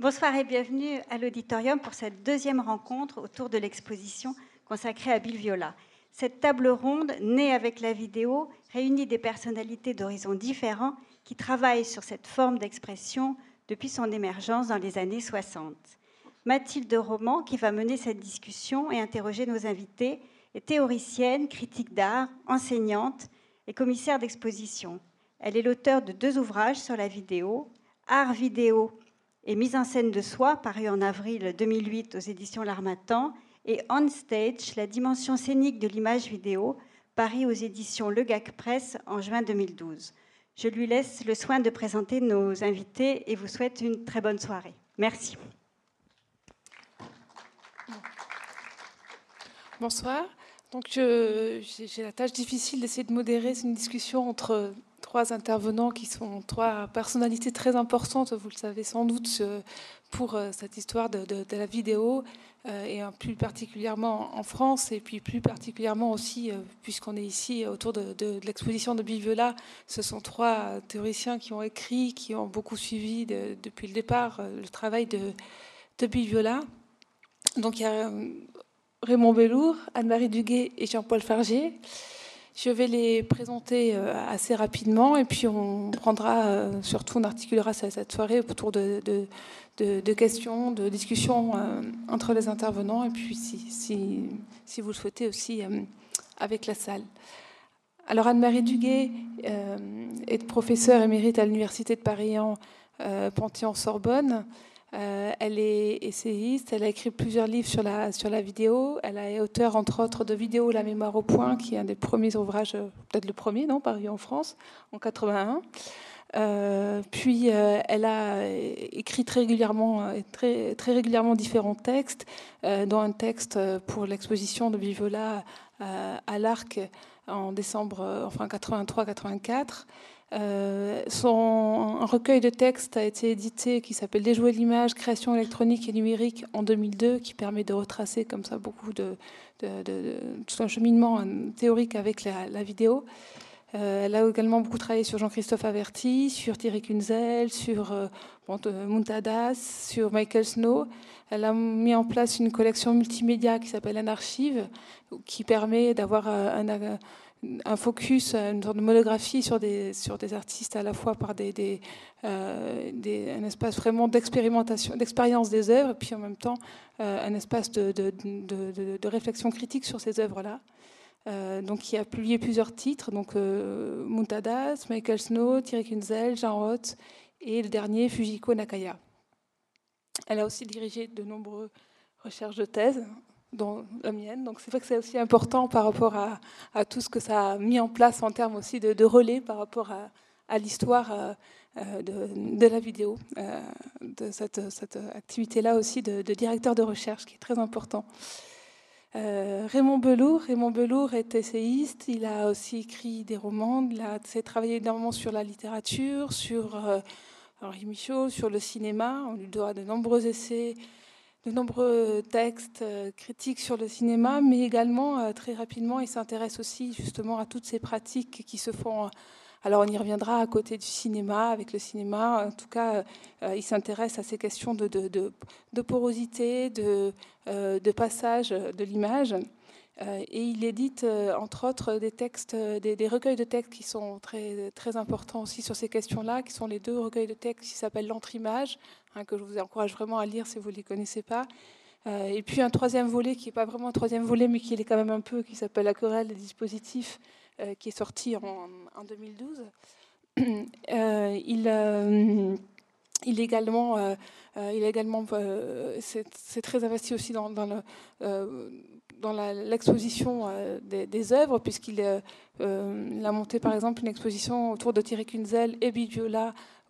Bonsoir et bienvenue à l'auditorium pour cette deuxième rencontre autour de l'exposition consacrée à Bill Viola. Cette table ronde, née avec la vidéo, réunit des personnalités d'horizons différents qui travaillent sur cette forme d'expression depuis son émergence dans les années 60. Mathilde Roman, qui va mener cette discussion et interroger nos invités, est théoricienne, critique d'art, enseignante et commissaire d'exposition. Elle est l'auteur de deux ouvrages sur la vidéo, Art vidéo et mise en scène de soi, paru en avril 2008 aux éditions L'Armatan, et On Stage, la dimension scénique de l'image vidéo, paru aux éditions Le Gac Press en juin 2012. Je lui laisse le soin de présenter nos invités et vous souhaite une très bonne soirée. Merci. Bonsoir. Donc, j'ai la tâche difficile d'essayer de modérer une discussion entre trois intervenants qui sont trois personnalités très importantes, vous le savez sans doute, pour euh, cette histoire de, la vidéo, euh, et plus particulièrement en France, et puis plus particulièrement aussi, euh, puisqu'on est ici autour de, l'exposition de Biviola, ce sont trois théoriciens qui ont écrit, qui ont beaucoup suivi depuis le départ le travail de, de Biviola. Donc il y a Raymond Bellour, Anne-Marie Duguet et Jean-Paul Fargier. Je vais les présenter euh, assez rapidement et puis on prendra, euh, surtout on articulera cette soirée autour de, questions, de discussions euh, entre les intervenants et puis si, vous le souhaitez aussi avec la salle. Alors Anne-Marie Duguet est professeure émérite à l'Université de Paris en Panthéon-Sorbonne. Euh, elle est essayiste, elle a écrit plusieurs livres sur la, vidéo. Elle est auteure, entre autres, de Vidéo La mémoire au point, qui est un des premiers ouvrages, euh, peut-être le premier, non, paru en France, en 81. Euh, puis elle a écrit très régulièrement, très, régulièrement différents textes, dont un texte pour l'exposition de Vivola à l'Arc en décembre, enfin 83-84. Euh, son recueil de textes a été édité qui s'appelle Déjouer l'image, création électronique et numérique en 2002, qui permet de retracer comme ça beaucoup de, tout un cheminement théorique avec la, vidéo. Euh, elle a également beaucoup travaillé sur Jean-Christophe Averti, sur Thierry Kunzel, sur euh, Muntadas, sur Michael Snow. Elle a mis en place une collection multimédia qui s'appelle Anarchive, qui permet d'avoir un focus, une sorte de monographie sur des, sur des artistes à la fois par des, euh, un espace vraiment d'expérimentation, d'expérience des œuvres, et puis en même temps euh, un espace de, de, de, réflexion critique sur ces œuvres-là. Euh, donc il a publié plusieurs titres, donc Muntadas, Michael Snow, Thierry Kunzel, Jean Roth et le dernier Fujiko Nakaya. Elle a aussi dirigé de nombreuses recherches de thèse dans la mienne. Donc c'est vrai que c'est aussi important par rapport à, tout ce que ça a mis en place en termes aussi de, relais par rapport à, l'histoire euh, euh, de, la vidéo, euh, de cette, cette activité-là aussi de, directeur de recherche qui est très important. Raymond Belour, Raymond Belour est essayiste, il a aussi écrit des romans, il a travaillé énormément sur la littérature, sur Henri Michaud, sur le cinéma, on lui doit de nombreux essais de nombreux textes euh, critiques sur le cinéma, mais également euh, très rapidement, il s'intéresse aussi justement à toutes ces pratiques qui se font. Euh, alors on y reviendra à côté du cinéma, avec le cinéma. En tout cas, il s'intéresse à ces questions de, porosité, de, de passage de l'image. Et il édite, entre autres, des textes, des, recueils de textes qui sont très, très importants aussi sur ces questions-là, qui sont les deux recueils de textes qui s'appellent L'Entre-Image, Hein, que je vous encourage vraiment à lire si vous ne les connaissez pas. Euh, et puis un troisième volet qui n'est pas vraiment un troisième volet, mais qui est quand même un peu, qui s'appelle La querelle des dispositifs, euh, qui est sorti en, 2012. Euh, il, il également, il également, c'est très investi aussi dans, dans le dans l'exposition des, œuvres, puisqu'il a monté par exemple une exposition autour de Thierry Kunzel et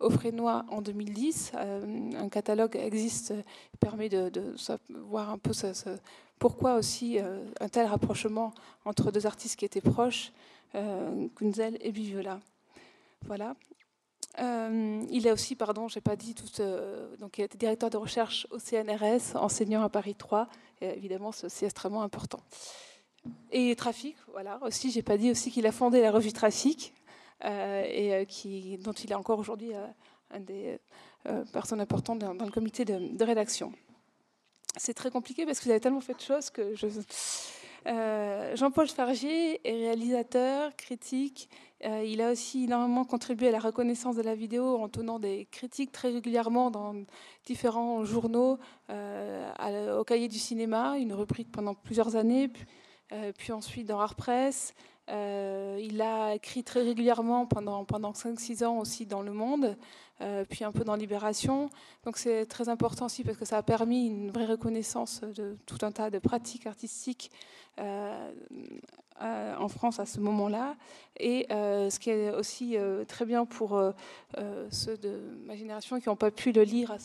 au Frénois en 2010. Euh, un catalogue existe, permet de, voir un peu pourquoi aussi euh, un tel rapprochement entre deux artistes qui étaient proches, euh, Kunzel et Biviola. Voilà. il est aussi, pardon, j'ai pas dit tout, donc il était directeur de recherche au CNRS, enseignant à Paris 3, et évidemment c'est extrêmement important. Et Trafic, voilà, aussi, j'ai pas dit aussi qu'il a fondé la revue Trafic, euh, et euh, qui, dont il est encore aujourd'hui euh, un des personne importante dans, le comité de, rédaction. C'est très compliqué parce que vous avez tellement fait de choses que je... Jean-Paul Fargier est réalisateur, critique. il a aussi énormément contribué à la reconnaissance de la vidéo en tenant des critiques très régulièrement dans différents journaux, au Cahier du cinéma, une rubrique pendant plusieurs années, puis, puis ensuite dans Art Press. Euh, il a écrit très régulièrement pendant, pendant 5-6 ans aussi dans Le Monde, euh, puis un peu dans Libération. Donc c'est très important aussi parce que ça a permis une vraie reconnaissance de tout un tas de pratiques artistiques euh, en France à ce moment-là. Et ce qui est aussi très bien pour ceux de ma génération qui n'ont pas pu le lire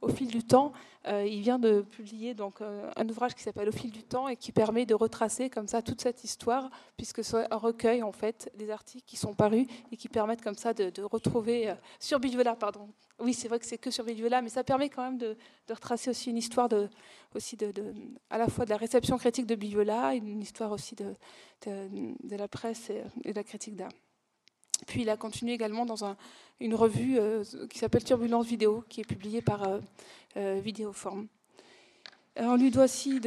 au fil du temps, il vient de publier donc, un ouvrage qui s'appelle Au fil du temps et qui permet de retracer comme ça toute cette histoire, puisque c'est un recueil en fait des articles qui sont parus et qui permettent comme ça de, retrouver sur Bilvela, pardon. Oui, c'est vrai que c'est que sur Bilvela, mais ça permet quand même de, retracer aussi une histoire de, aussi de, à la fois de la réception critique de Bilvela, une histoire aussi de, de, la presse et, de la critique d'art. Puis il a continué également dans une revue euh, qui s'appelle Turbulence Vidéo, qui est publiée par euh, euh Vidéoform. Euh, on lui doit aussi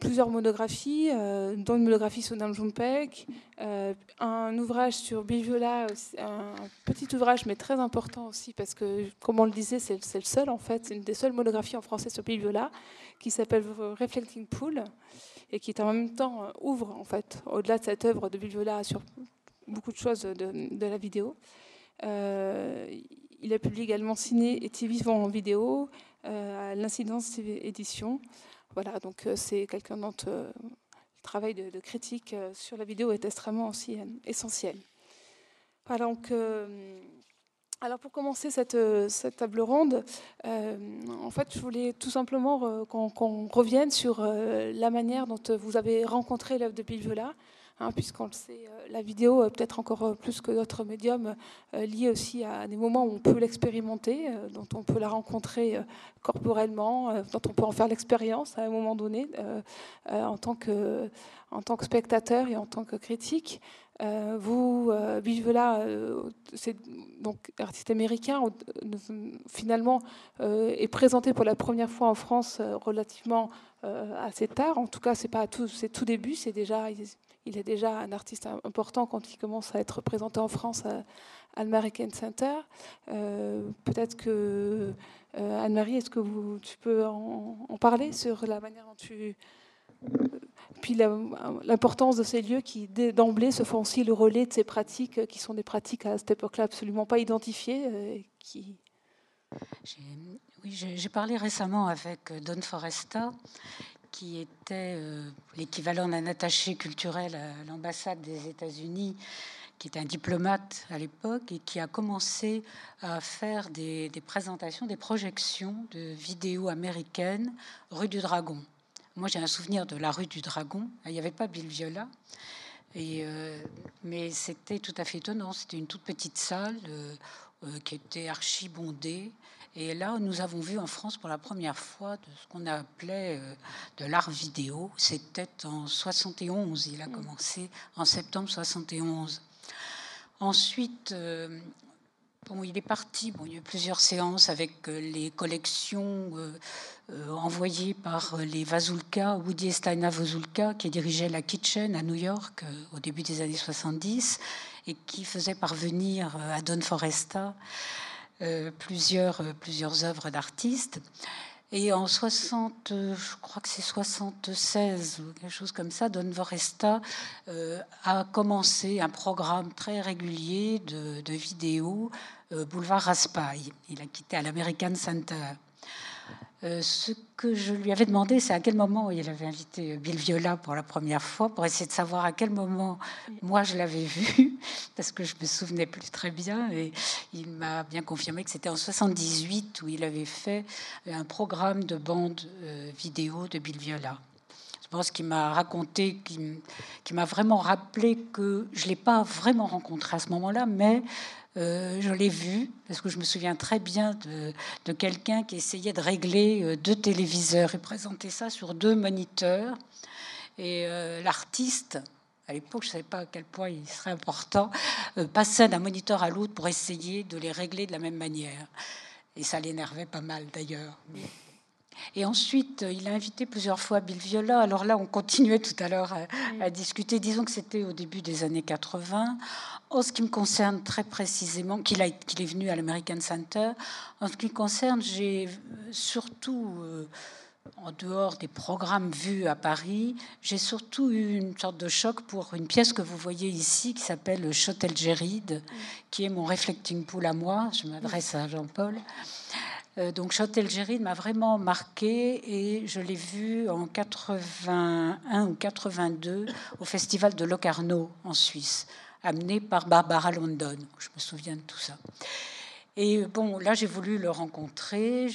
plusieurs monographies, euh, dont une monographie sur Nam Jumpek, euh, un ouvrage sur Biviola, un petit ouvrage mais très important aussi parce que, comme on le disait, c'est le seul en fait, c'est une des seules monographies en français sur Biviola qui s'appelle Reflecting Pool et qui en même temps ouvre en fait au-delà de cette œuvre de Biviola sur beaucoup de choses de, la vidéo. il a publié également Ciné et TV en vidéo, euh, à l'incidence édition. Voilà, donc euh, c'est quelqu'un dont euh, le travail de, critique sur la vidéo est extrêmement aussi essentiel. Voilà, donc, alors pour commencer cette, table ronde, en fait, je voulais tout simplement qu'on revienne sur la manière dont vous avez rencontré l'œuvre de Bilvela, Hein, puisqu'on le sait, euh, la vidéo, euh, peut-être encore euh, plus que d'autres médiums, liée aussi à des moments où on peut l'expérimenter, dont on peut la rencontrer corporellement, dont on peut en faire l'expérience à un moment donné en, tant que, spectateur et en tant que critique. vous, Vivela, c'est donc artiste américain, finalement est présenté pour la première fois en France relativement assez tard. En tout cas, c'est pas tout, c'est tout début, c'est déjà il est déjà un artiste important quand il commence à être présenté en France à, l'American Center. Euh, peut-être que euh, Anne-Marie, est-ce que tu peux en, parler sur la manière dont tu euh, puis l'importance de ces lieux qui d'emblée se font aussi le relais de ces pratiques qui sont des pratiques à cette époque-là absolument pas identifiées. Oui, j'ai parlé récemment avec Don Foresta qui était euh, l'équivalent d'un attaché culturel à l'ambassade des États-Unis, qui était un diplomate à l'époque et qui a commencé à faire des, présentations, des projections de vidéos américaines rue du Dragon. Moi, j'ai un souvenir de la rue du Dragon. Il n'y avait pas Bill Viola. Euh, mais c'était tout à fait étonnant. C'était une toute petite salle euh, qui était archi bondée et là, nous avons vu en France pour la première fois de ce qu'on appelait euh, de l'art vidéo. C'était en 71. Il a mm. commencé en septembre 71. Ensuite, euh, bon, il est parti. Bon, il y a eu plusieurs séances avec euh, les collections envoyées par les Vazulka, Woody Steiner Vazulka, qui dirigeait la Kitchen à New York au début des années 70 et qui faisait parvenir à Don Foresta plusieurs, euh, plusieurs œuvres d'artistes. Et en 60, je crois que c'est 76 ou quelque chose comme ça, Don Voresta euh, a commencé un programme très régulier de, de vidéos boulevard Raspail. Il a quitté à l'American Center. Euh, ce que je lui avais demandé, c'est à quel moment il avait invité Bill Viola pour la première fois, pour essayer de savoir à quel moment moi je l'avais vu, parce que je me souvenais plus très bien. Et il m'a bien confirmé que c'était en 78 où il avait fait un programme de bande euh, vidéo de Bill Viola. Pense qu'il m'a raconté, qui m'a vraiment rappelé que je ne l'ai pas vraiment rencontré à ce moment-là, mais euh, je l'ai vu parce que je me souviens très bien de, quelqu'un qui essayait de régler euh, deux téléviseurs et présenter ça sur deux moniteurs. Et euh, l'artiste, à l'époque, je ne savais pas à quel point il serait important, passait d'un moniteur à l'autre pour essayer de les régler de la même manière. Et ça l'énervait pas mal d'ailleurs. Et ensuite, euh, il a invité plusieurs fois Bill Viola. Alors là, on continuait tout à l'heure à, discuter. Disons que c'était au début des années 80. En ce qui me concerne très précisément, qu'il est venu à l'American Center, en ce qui me concerne, j'ai surtout, euh, en dehors des programmes vus à Paris, j'ai surtout eu une sorte de choc pour une pièce que vous voyez ici qui s'appelle Chotel Géride, qui est mon reflecting pool à moi. Je m'adresse à Jean-Paul. Euh, donc Châtel-Géride m'a vraiment marqué et je l'ai vu en 81 ou 82 au festival de Locarno en Suisse, amené par Barbara London. Je me souviens de tout ça. Et bon, là j'ai voulu le rencontrer,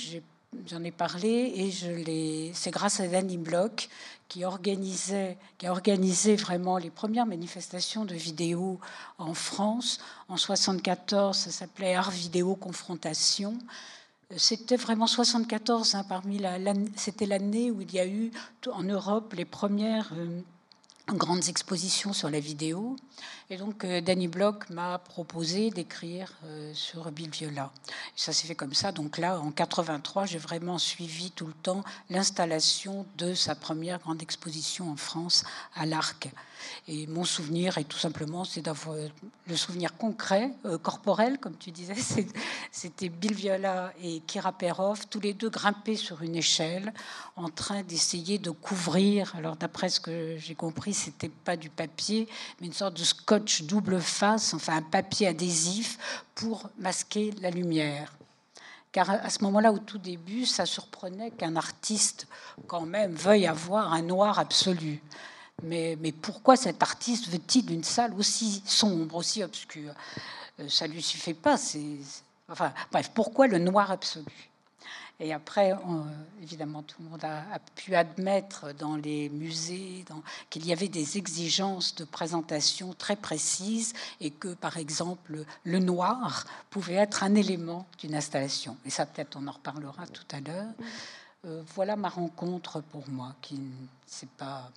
j'en ai, parlé et. C'est grâce à Danny Bloch qui organisait, a organisé vraiment les premières manifestations de vidéo en France. En 74, ça s'appelait Art Vidéo Confrontation. C'était vraiment 74, hein, parmi la, c'était l'année où il y a eu en Europe les premières euh, grandes expositions sur la vidéo. Et donc, euh, Danny Bloch m'a proposé d'écrire euh, sur Bill Viola. ça s'est fait comme ça. Donc là, en 83, j'ai vraiment suivi tout le temps l'installation de sa première grande exposition en France à l'Arc. Et mon souvenir est tout simplement, c'est d'avoir le souvenir concret, euh, corporel, comme tu disais, c'était Bill Viola et Kira Perov, tous les deux grimpés sur une échelle, en train d'essayer de couvrir. Alors d'après ce que j'ai compris, c'était pas du papier, mais une sorte de scotch double face, enfin un papier adhésif pour masquer la lumière car à ce moment-là, au tout début, ça surprenait qu'un artiste, quand même, veuille avoir un noir absolu. Mais, pourquoi cet artiste veut-il d'une salle aussi sombre, aussi obscure? Euh, Ça lui suffit pas. Enfin, bref, pourquoi le noir absolu? Et après, évidemment, tout le monde a, pu admettre dans les musées qu'il y avait des exigences de présentation très précises et que, par exemple, le noir pouvait être un élément d'une installation. Et ça, peut-être, on en reparlera tout à l'heure. Euh, voilà ma rencontre pour moi, qui c'est pas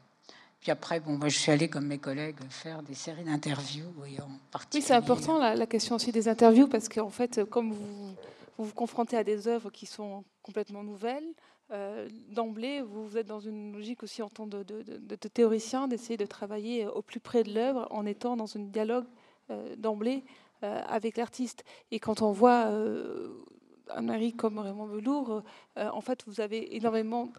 puis après, bon, moi, je suis allée, comme mes collègues, faire des séries d'interviews. Oui, oui c'est important la, question aussi des interviews, parce qu'en fait, comme vous, vous, confrontez à des œuvres qui sont complètement nouvelles, euh, d'emblée, vous, êtes dans une logique aussi en tant de, de, théoricien, d'essayer de travailler au plus près de l'œuvre en étant dans un dialogue euh, d'emblée euh, avec l'artiste. Et quand on voit un mari comme Raymond Velour, en fait, vous avez énormément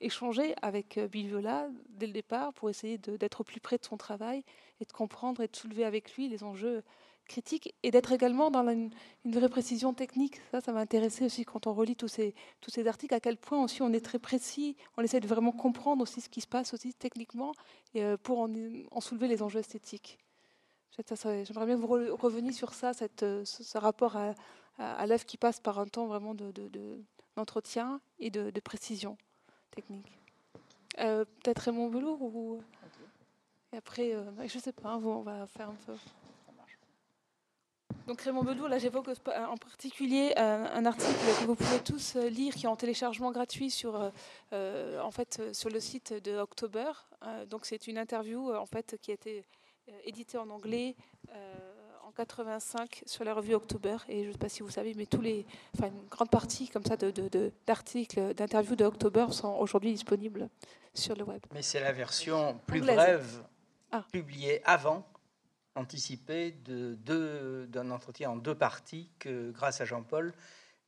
échanger avec euh, Bill Viola dès le départ pour essayer d'être au plus près de son travail et de comprendre et de soulever avec lui les enjeux critiques et d'être également dans une, vraie précision technique. Ça, ça m'a intéressé aussi quand on relit tous ces, articles, à quel point aussi on est très précis, on essaie de vraiment comprendre aussi ce qui se passe aussi techniquement et euh, pour en, soulever les enjeux esthétiques. J'aimerais bien vous revenir sur ça, euh, ce, rapport à, l'œuvre qui passe par un temps vraiment d'entretien de, de, et de précision technique. Euh, peut-être Raymond Velour ou. Et après, euh, je sais pas, on va faire un peu. Donc Raymond Velour, là j'évoque en particulier euh, un article que vous pouvez tous lire qui est en téléchargement gratuit sur, en fait, sur le site de October. donc c'est une interview en fait, qui a été éditée en anglais 85 sur la revue October. Et je ne sais pas si vous savez, mais tous les, enfin, une grande partie comme ça d'articles, de, d'interviews de October sont aujourd'hui disponibles sur le web. Mais c'est la version plus brève, ah. publiée avant, anticipée de d'un entretien en deux parties que, grâce à Jean-Paul,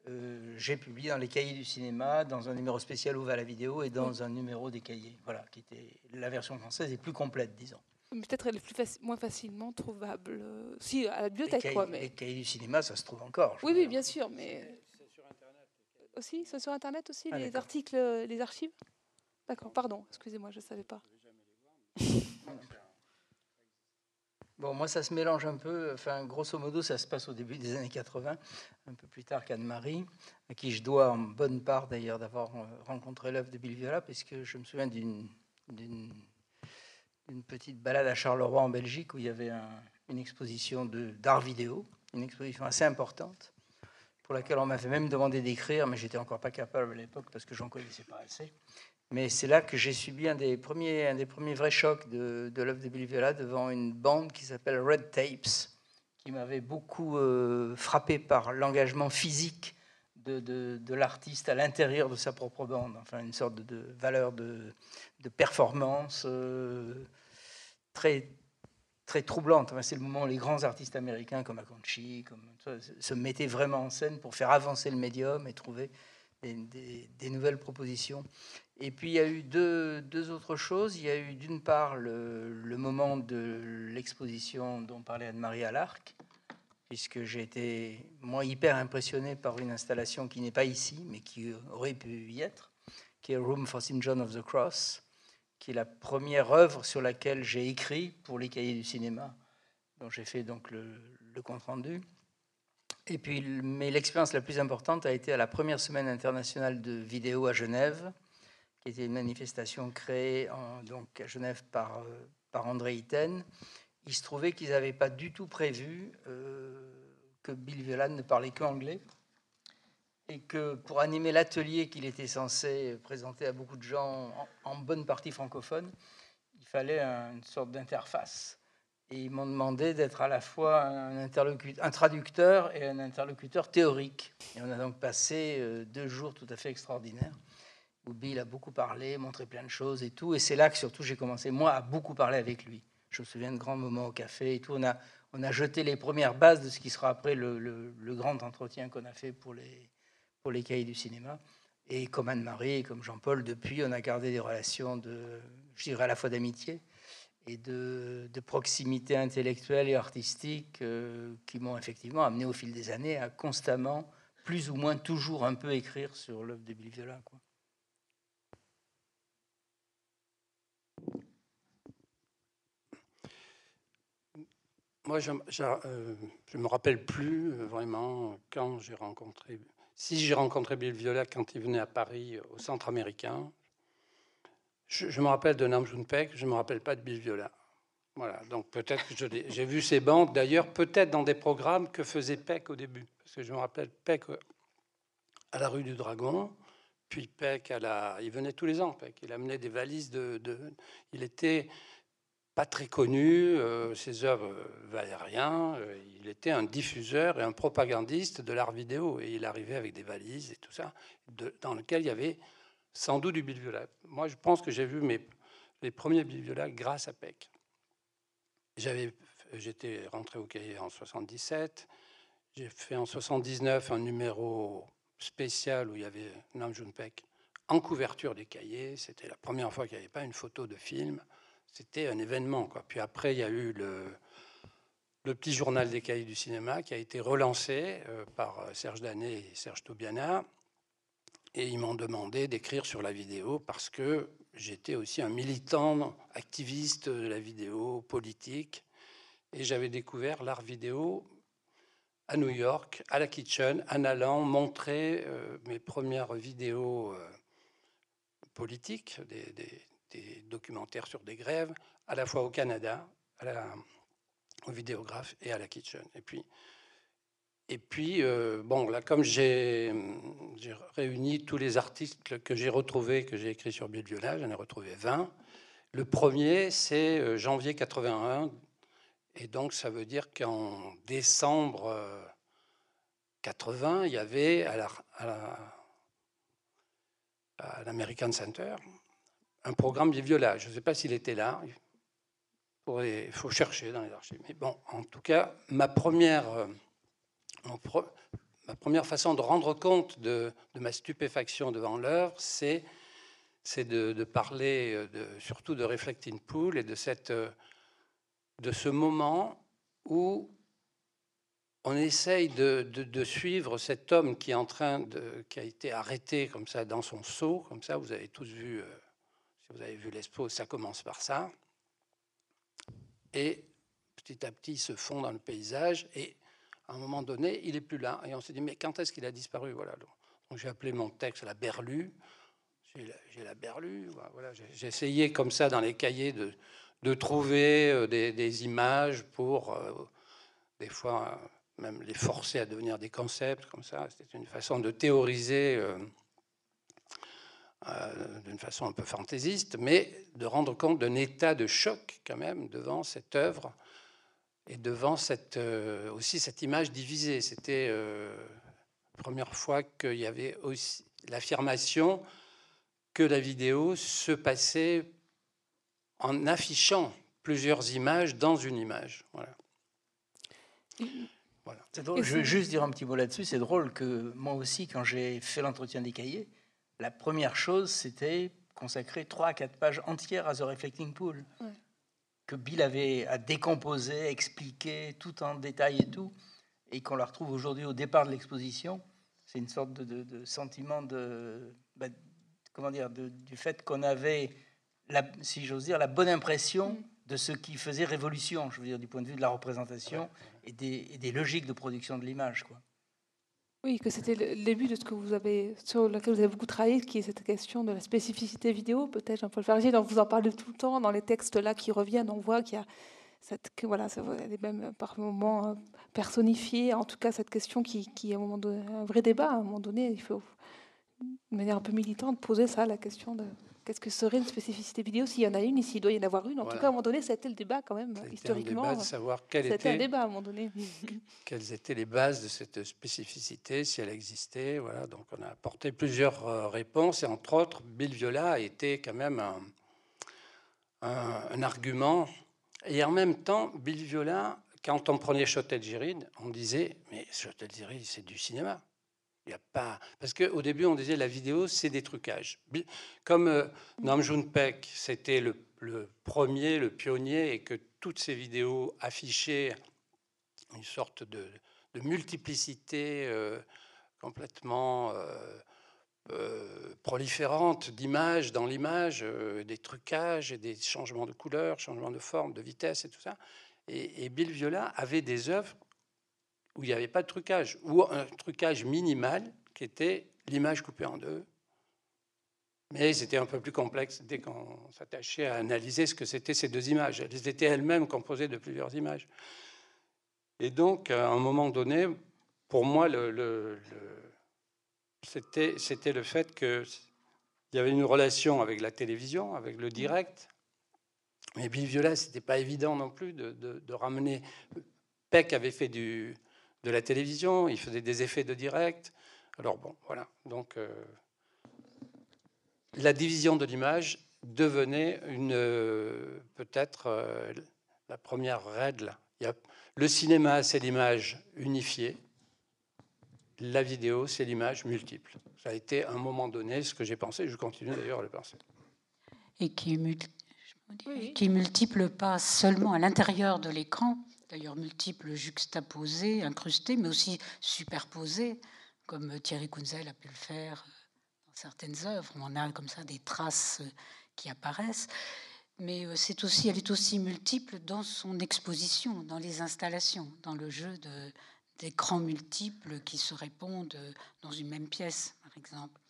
euh, j'ai publié dans les cahiers du cinéma, dans un numéro spécial ouvert à la vidéo et dans un numéro des cahiers. Voilà, qui était la version française est plus complète, disons. Peut-être elle est plus moins facilement trouvable. Si, à la bibliothèque, quoi. Mais... Les cahiers du cinéma, ça se trouve encore. Oui, oui, bien sûr, mais. C'est sur Internet. Aussi C'est sur Internet aussi, ah, les articles, les archives? D'accord, pardon, excusez-moi, je ne savais pas. Bon, moi, ça se mélange un peu. Enfin, grosso modo, ça se passe au début des années 80, un peu plus tard qu'Anne-Marie, à qui je dois en bonne part d'ailleurs d'avoir euh, rencontré l'œuvre de Bill Viola, puisque je me souviens d'une une petite balade à Charleroi en Belgique où il y avait une exposition d'art vidéo, une exposition assez importante, pour laquelle on m'avait même demandé d'écrire, mais j'étais encore pas capable à l'époque parce que j'en connaissais pas assez. Mais c'est là que j'ai subi un des premiers, un des premiers vrais chocs de, de l'œuvre de Billy Viola devant une bande qui s'appelle Red Tapes, qui m'avait beaucoup euh, frappé par l'engagement physique de, l'artiste à l'intérieur de sa propre bande, enfin une sorte de, valeur de, performance euh, très, très troublante. c'est le moment où les grands artistes américains comme Akonchi comme, se mettaient vraiment en scène pour faire avancer le médium et trouver des, nouvelles propositions. Et puis il y a eu deux, autres choses. Il y a eu d'une part le, moment de l'exposition dont parlait Anne-Marie à l'Arc, puisque j'ai été, moi, hyper impressionné par une installation qui n'est pas ici, mais qui aurait pu y être, qui est Room for St. John of the Cross, qui est la première œuvre sur laquelle j'ai écrit pour les cahiers du cinéma, dont j'ai fait donc le, compte-rendu. Et puis, mais l'expérience la plus importante a été à la première semaine internationale de vidéo à Genève, qui était une manifestation créée donc à Genève par, euh, par André Iten, il se trouvait qu'ils n'avaient pas du tout prévu euh, que Bill Viola ne parlait qu'anglais et que pour animer l'atelier qu'il était censé présenter à beaucoup de gens en, bonne partie francophones, il fallait une sorte d'interface. Et ils m'ont demandé d'être à la fois un, interlocuteur, un traducteur et un interlocuteur théorique. Et on a donc passé euh, deux jours tout à fait extraordinaires où Bill a beaucoup parlé, montré plein de choses et tout. Et c'est là que surtout j'ai commencé, moi, à beaucoup parler avec lui. Je me souviens de grands moments au café et tout. On a, on a jeté les premières bases de ce qui sera après le, grand entretien qu'on a fait pour les, pour les cahiers du cinéma. Et comme Anne-Marie et comme Jean-Paul, depuis, on a gardé des relations de, je dirais, à la fois d'amitié et de, proximité intellectuelle et artistique euh, qui m'ont effectivement amené au fil des années à constamment, plus ou moins toujours un peu écrire sur l'œuvre de Bill Viola. Quoi. Moi, je ne euh, me rappelle plus euh, vraiment quand j'ai rencontré. Si j'ai rencontré Bill Viola quand il venait à Paris euh, au centre américain, je, me rappelle de Nam June Peck, je me rappelle pas de Bill Viola. Voilà, donc peut-être que j'ai vu ces bandes, d'ailleurs, peut-être dans des programmes que faisait Peck au début. Parce que je me rappelle Peck à la rue du Dragon, puis Peck à la. Il venait tous les ans, Peck. Il amenait des valises de. de... Il était pas très connu, euh, ses œuvres valaient rien. Euh, il était un diffuseur et un propagandiste de l'art vidéo. Et il arrivait avec des valises et tout ça, dans lequel il y avait sans doute du Bill Viola. Moi, je pense que j'ai vu mes, les premiers Bill Viola grâce à Peck. J'avais, j'étais rentré au cahier en 77. J'ai fait en 79 un numéro spécial où il y avait Nam June Peck en couverture des cahiers. C'était la première fois qu'il n'y avait pas une photo de film c'était un événement. Puis après, il y a eu le, petit journal des cahiers du cinéma qui a été relancé euh, par euh, Serge Danet et Serge Toubiana. Et ils m'ont demandé d'écrire sur la vidéo parce que j'étais aussi un militant activiste de la vidéo politique. Et j'avais découvert l'art vidéo à New York, à la Kitchen, en allant montrer euh, mes premières vidéos politiques, documentaires sur des grèves, à la fois au Canada, à la, au vidéographe et à la kitchen. Et puis, et puis euh, bon, là, comme j'ai réuni tous les articles que j'ai retrouvés, que j'ai écrits sur Bill Viola, j'en ai retrouvé 20. Le premier, c'est euh, janvier 81. Et donc, ça veut dire qu'en décembre 80, euh, il y avait à l'American Center un programme viola. Je ne sais pas s'il était là. Il faut chercher dans les archives. Mais bon, en tout cas, ma première, euh, ma première façon de rendre compte de, ma stupéfaction devant l'œuvre, c'est de, parler euh, surtout de Reflecting Pool et de, cette, euh, de ce moment où on essaye de, de, suivre cet homme qui est en train de, qui a été arrêté comme ça dans son seau, comme ça. Vous avez tous vu vous avez vu l'expo, ça commence par ça. Et petit à petit, il se fond dans le paysage. Et à un moment donné, il n'est plus là. Et on s'est dit, mais quand est-ce qu'il a disparu? Voilà. Donc j'ai appelé mon texte la berlue. J'ai la, berlue. Voilà. J'ai essayé comme ça dans les cahiers de, de trouver euh, des, images pour, euh, des fois, même les forcer à devenir des concepts comme ça. C'était une façon de théoriser. Euh, euh, d'une façon un peu fantaisiste, mais de rendre compte d'un état de choc quand même devant cette œuvre et devant cette, euh, aussi cette image divisée. C'était euh, première fois qu'il y avait aussi l'affirmation que la vidéo se passait en affichant plusieurs images dans une image. Voilà. Je veux juste dire un petit mot là-dessus. C'est drôle que moi aussi, quand j'ai fait l'entretien des cahiers, la première chose, c'était consacrer trois à quatre pages entières à The Reflecting Pool. Que Bill avait à décomposer, expliquer tout en détail et tout, et qu'on la retrouve aujourd'hui au départ de l'exposition. C'est une sorte de, sentiment de, bah, comment dire, du fait qu'on avait, la, si j'ose dire, la bonne impression mm. de ce qui faisait révolution, je veux dire, du point de vue de la représentation et, des, logiques de production de l'image, quoi. Oui, que c'était le début de ce que vous avez, sur lequel vous avez beaucoup travaillé, qui est cette question de la spécificité vidéo, peut-être Jean-Paul Fargier, dont vous en parlez tout le temps, dans les textes là qui reviennent, on voit qu'il y a cette, voilà, est même par moments euh, personnifiée, en tout cas cette question qui, qui est un, moment donné, un vrai débat, à un moment donné, il faut, de manière un peu militante, poser ça, la question de qu'est-ce que serait une spécificité vidéo S'il y en a une, ici, il doit y en avoir une? En tout cas, à un moment donné, ça a été le débat quand même, historiquement. Un débat de savoir quel était un débat à un moment donné. quelles étaient les bases de cette spécificité, si elle existait. Voilà, donc on a apporté plusieurs euh, réponses, et entre autres, Bill Viola a été quand même un, un, argument. Et en même temps, Bill Viola, quand on prenait Chotel Giride, on disait, mais Chotel Giride, c'est du cinéma. Il a pas... Parce qu'au début, on disait la vidéo, c'est des trucages. Comme euh, Nam June Paik, c'était le, premier, le pionnier, et que toutes ces vidéos affichaient une sorte de, multiplicité euh, complètement euh, proliférante d'images dans l'image, des trucages et des changements de couleur, changements de forme, de vitesse et tout ça. Et Bill Viola avait des œuvres où il n'y avait pas de trucage, ou un trucage minimal qui était l'image coupée en deux. Mais c'était un peu plus complexe dès qu'on s'attachait à analyser ce que c'était ces deux images. Elles étaient elles-mêmes composées de plusieurs images. Et donc, à un moment donné, pour moi, le, c'était le fait qu'il y avait une relation avec la télévision, avec le direct. Mais Bill Viola, ce n'était pas évident non plus de, de ramener. Peck avait fait du, de la télévision, il faisait des effets de direct. Alors bon, voilà. Donc euh, la division de l'image devenait une euh, peut-être euh, la première règle. Il y a, le cinéma, c'est l'image unifiée. La vidéo, c'est l'image multiple. Ça a été à un moment donné ce que j'ai pensé. Je continue d'ailleurs à le penser. Et qui, qui multiple pas seulement à l'intérieur de l'écran, d'ailleurs multiples juxtaposés, incrustés, mais aussi superposés, comme Thierry Kunzel a pu le faire dans certaines œuvres. On a comme ça des traces qui apparaissent. Mais euh, c'est aussi, elle est aussi multiple dans son exposition, dans les installations, dans le jeu d'écrans multiples qui se répondent dans une même pièce, par exemple.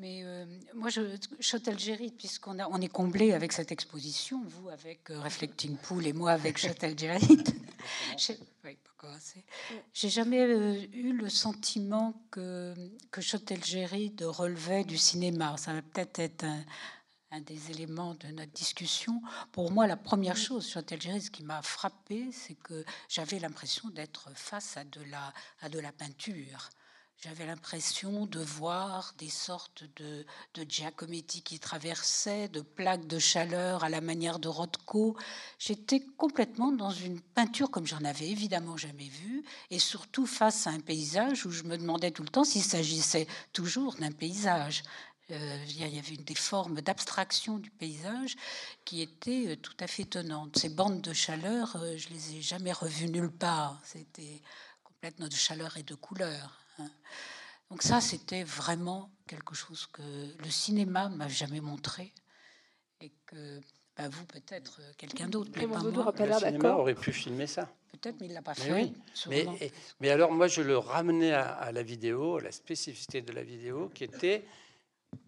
Mais euh, moi, je, Châtel-Géry, puisqu'on on est comblé avec cette exposition, vous avec euh, Reflecting Pool et moi avec Châtel-Géry. J'ai jamais euh, eu le sentiment que, que Châtel-Géry relevait du cinéma. Ça va peut-être être un, des éléments de notre discussion. Pour moi, la première chose, Châtel-Géry, ce qui m'a frappé, c'est que j'avais l'impression d'être face à de la, à de la peinture. J'avais l'impression de voir des sortes de, de Giacometti qui traversaient, de plaques de chaleur à la manière de Rothko. J'étais complètement dans une peinture comme j'en avais évidemment jamais vu, et surtout face à un paysage où je me demandais tout le temps s'il s'agissait toujours d'un paysage. Euh, il y avait des formes d'abstraction du paysage qui était euh, tout à fait étonnante. Ces bandes de chaleur, euh, je les ai jamais revues nulle part. C'était complètement de chaleur et de couleur. Hein. Donc ça, c'était vraiment quelque chose que le cinéma m'a jamais montré et que bah, vous peut-être euh, quelqu'un d'autre. Mais Le cinéma aurait pu filmer ça. Peut-être, mais il l'a pas fait. Mais, mais, alors moi, je le ramenais à, la vidéo, à la spécificité de la vidéo, qui était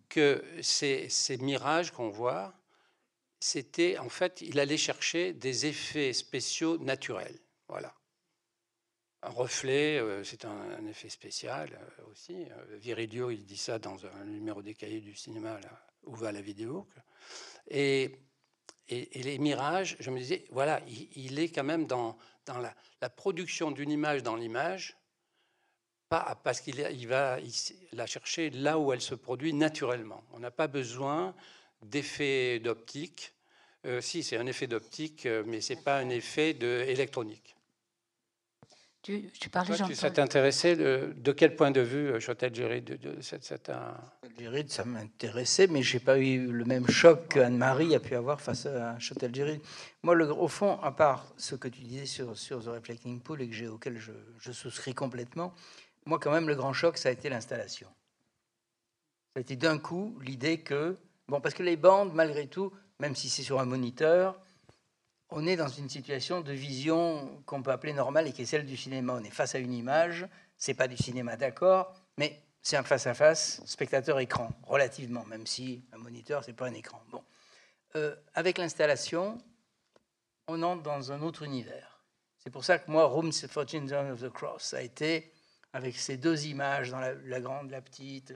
que ces, ces mirages qu'on voit, c'était en fait, il allait chercher des effets spéciaux naturels. Voilà un reflet, euh, c'est un, effet spécial euh, aussi. Euh, Virilio, il dit ça dans un numéro des cahiers du cinéma, où va la vidéo. Et, les mirages, je me disais, voilà, il, est quand même dans, la, production d'une image dans l'image pas parce qu'il il va la chercher là où elle se produit naturellement. On n'a pas besoin d'effet d'optique. Si, c'est un effet d'optique, mais c'est pas un effet de électronique. Tu, tu parlais, Toi, Ça t'intéressait de, de, quel point de vue, Chotel de, de, de cette, un... ça m'intéressait, mais j'ai pas eu le même choc qu'Anne-Marie a pu avoir face à Chotel Jurid. Moi, le, au fond, à part ce que tu disais sur, sur The Reflecting Pool et que auquel je, je souscris complètement, moi, quand même, le grand choc, ça a été l'installation. Ça a été d'un coup l'idée que, bon, parce que les bandes, malgré tout, même si c'est sur un moniteur, on est dans une situation de vision qu'on peut appeler normale et qui est celle du cinéma. On est face à une image, c'est pas du cinéma, d'accord, mais c'est un face-à-face spectateur-écran, relativement, même si un moniteur, c'est pas un écran. Bon. Euh, avec l'installation, on entre dans un autre univers. C'est pour ça que moi, Rooms for Children of the Cross a été avec ces deux images dans la, grande, la petite,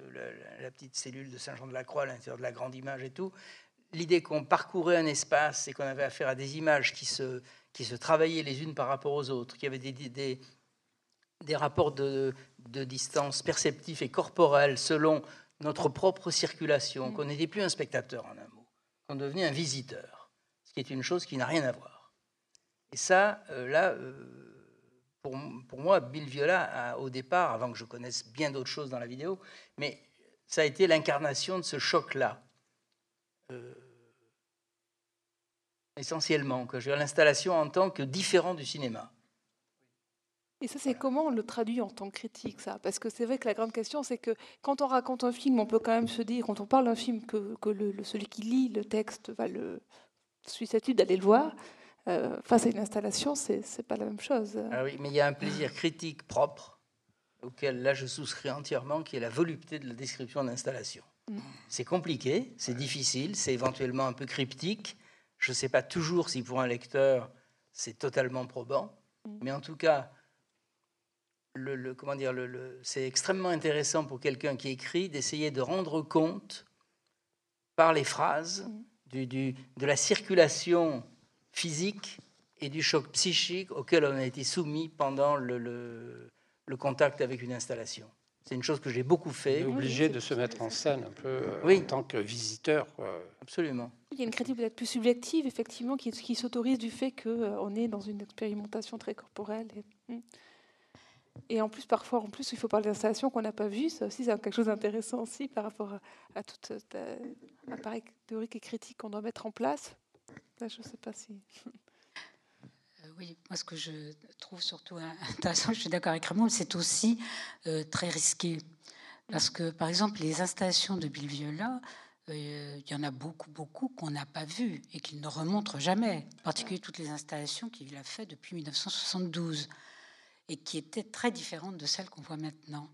la, petite cellule de Saint-Jean-de-la-Croix à l'intérieur de la grande image et tout. L'idée qu'on parcourait un espace et qu'on avait affaire à des images qui se, qui se travaillaient les unes par rapport aux autres, qui avaient des, des, des rapports de, de, distance perceptifs et corporels selon notre propre circulation, mm. qu'on n'était plus un spectateur en un mot, qu'on devenait un visiteur, ce qui est une chose qui n'a rien à voir. Et ça, euh, là, euh, pour, moi, Bill Viola, au départ, avant que je connaisse bien d'autres choses dans la vidéo, mais ça a été l'incarnation de ce choc-là. Euh, essentiellement, que j'ai l'installation en tant que différent du cinéma. Et ça, c'est comment on le traduit en tant que critique, ça? Parce que c'est vrai que la grande question, c'est que quand on raconte un film, on peut quand même se dire, quand on parle d'un film, que, le, celui qui lit le texte va le susceptible d'aller le voir. Euh, face à une installation, c'est n'est pas la même chose. Ah oui, mais il y a un plaisir critique propre, auquel là je souscris entièrement, qui est la volupté de la description d'installation. Mm. C'est compliqué, c'est difficile, c'est éventuellement un peu cryptique. Je ne sais pas toujours si pour un lecteur c'est totalement probant, mm. mais en tout cas, le, comment dire, le, c'est extrêmement intéressant pour quelqu'un qui écrit d'essayer de rendre compte par les phrases mm. du, du, de la circulation physique et du choc psychique auquel on a été soumis pendant le, le, contact avec une installation. C'est une chose que j'ai beaucoup fait. On est obligé de se mettre en scène un peu euh, en tant que visiteur. Absolument. Il y a une critique peut-être plus subjective, effectivement, qui, qui s'autorise du fait qu'on euh, est dans une expérimentation très corporelle. Et, hmm. et, en plus, parfois, en plus, il faut parler d'installation qu'on n'a pas vue. Ça aussi, c'est quelque chose d'intéressant aussi par rapport à, à tout l'appareil euh, théorique et critique qu'on doit mettre en place je ne sais pas si. Oui, moi ce que je trouve surtout intéressant, je suis d'accord avec Raymond, c'est aussi euh, très risqué. Parce que, par exemple, les installations de Bill Viola, euh, il y en a beaucoup, beaucoup qu'on n'a pas vues et qu'il ne remontre jamais. En particulier toutes les installations qu'il a faites depuis 1972 et qui étaient très différentes de celles qu'on voit maintenant.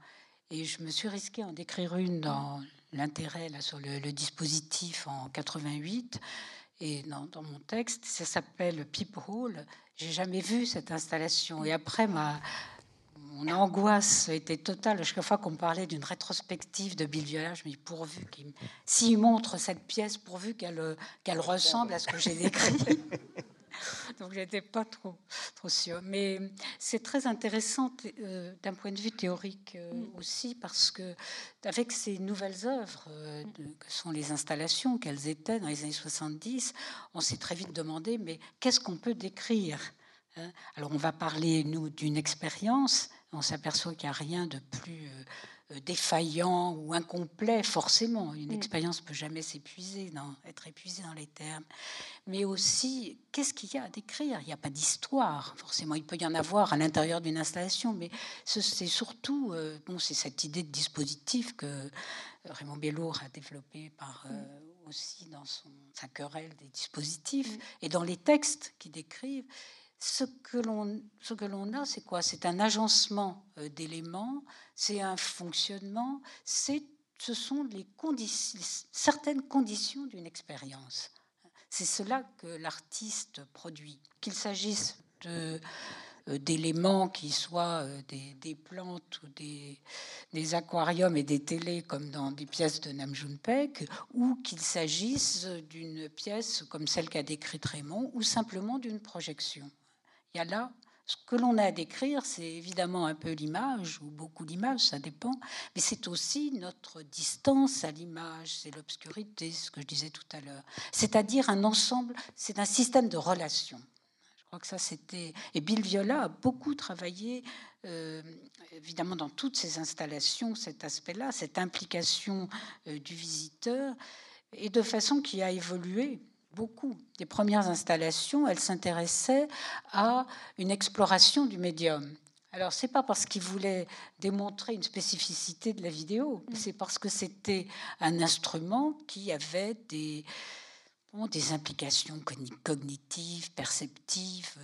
Et je me suis risqué à en décrire une dans l'intérêt sur le, dispositif en 88 et dans, mon texte, ça s'appelle Peephole. J'ai jamais vu cette installation. Et après, ma, mon angoisse était totale. Chaque fois qu'on parlait d'une rétrospective de Bill Viola, je me dis pourvu qu'il, s'il montre cette pièce, pourvu qu'elle, qu'elle ressemble à ce que j'ai décrit. Donc j'étais pas trop, trop sûre. Mais c'est très intéressant euh, d'un point de vue théorique euh, mm. aussi parce que avec ces nouvelles œuvres euh, que sont les installations qu'elles étaient dans les années 70, on s'est très vite demandé mais qu'est-ce qu'on peut décrire hein? Alors on va parler nous d'une expérience. On s'aperçoit qu'il n'y a rien de plus défaillant ou incomplet, forcément. Une mm. expérience ne peut jamais s'épuiser, être épuisée dans les termes. Mais aussi, qu'est-ce qu'il y a à décrire? Il n'y a pas d'histoire, forcément. Il peut y en avoir à l'intérieur d'une installation, mais c'est surtout, euh, bon, c'est cette idée de dispositif que Raymond Bellour a développé par, euh, mm. aussi dans son, sa querelle des dispositifs mm. et dans les textes qui décrivent ce que l'on a, c'est quoi? C'est un agencement euh, d'éléments, c'est un fonctionnement, ce sont les conditions, certaines conditions d'une expérience. C'est cela que l'artiste produit, qu'il s'agisse euh, d'éléments qui soient euh, des, des, plantes ou des, des, aquariums et des télés comme dans des pièces de Nam June Paik, ou qu'il s'agisse d'une pièce comme celle qu'a décrite Raymond, ou simplement d'une projection. Il y a là Ce que l'on a à décrire, c'est évidemment un peu l'image, ou beaucoup l'image, ça dépend, mais c'est aussi notre distance à l'image, c'est l'obscurité, ce que je disais tout à l'heure. C'est-à-dire un ensemble, c'est un système de relations. Je crois que ça, c'était. Et Bill Viola a beaucoup travaillé, euh, évidemment, dans toutes ces installations, cet aspect-là, cette implication euh, du visiteur, et de façon qui a évolué beaucoup. des premières installations, elles s'intéressaient à une exploration du médium. Alors, c'est pas parce qu'ils voulaient démontrer une spécificité de la vidéo, mm. c'est parce que c'était un instrument qui avait des, des implications cognitives, perceptives,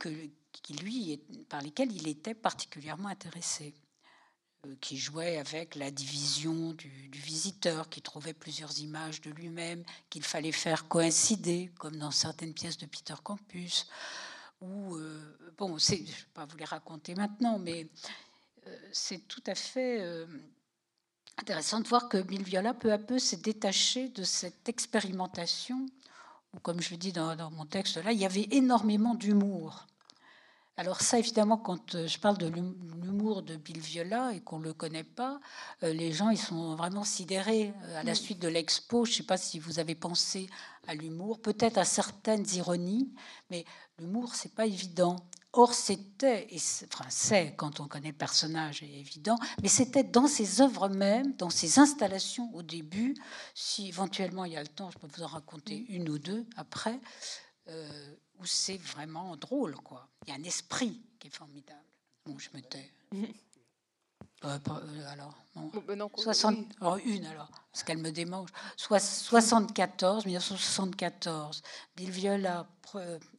que, qui lui, par lesquelles il était particulièrement intéressé. Euh, qui jouait avec la division du, visiteur, qui trouvait plusieurs images de lui-même, qu'il fallait faire coïncider, comme dans certaines pièces de Peter Campus. Ou, euh, bon, je ne vais pas vous les raconter maintenant, mais euh, c'est tout à fait intéressant de voir que Bill Viola, peu à peu, s'est détaché de cette expérimentation, où, comme je le dis dans, dans mon texte là, il y avait énormément d'humour alors ça, évidemment, quand euh, je parle de l'humour de Bill Viola et qu'on ne le connaît pas, euh, les gens, ils sont vraiment sidérés. Euh, à la suite de l'expo, je ne sais pas si vous avez pensé à l'humour, peut-être à certaines ironies, mais l'humour, c'est pas évident. Or, c'était, enfin, c'est quand on connaît le personnage, est évident, mais c'était dans ses œuvres même, dans ses installations au début. Si éventuellement il y a le temps, je peux vous en raconter une ou deux après où c'est vraiment drôle, quoi. Il y a un esprit qui est formidable. Bon, je me tais. Euh, euh, alors, non. 60, ben une alors, parce qu'elle me démange. 74, 1974, Bill Viola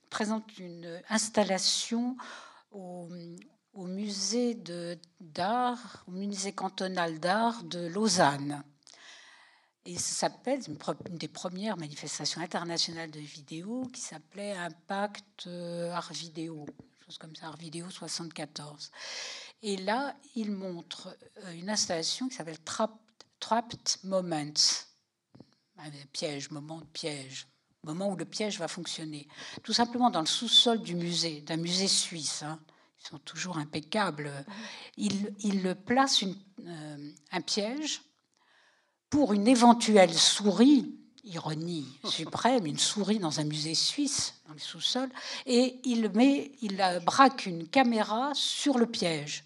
présente une installation au, au musée d'art, au musée cantonal d'art de Lausanne. Et ça s'appelle une, des premières manifestations internationales de vidéo qui s'appelait Impact euh, Art Vidéo, chose comme ça, Art Vidéo 74. Et là, il montre euh, une installation qui s'appelle Trapped, Moments, un piège, moment de piège, moment où le piège va fonctionner. Tout simplement dans le sous-sol du musée, d'un musée suisse. Hein. Ils sont toujours impeccables. Il, il place une, euh, un piège pour une éventuelle souris, ironie suprême, une souris dans un musée suisse, dans le sous-sol, et il, met, il braque une caméra sur le piège.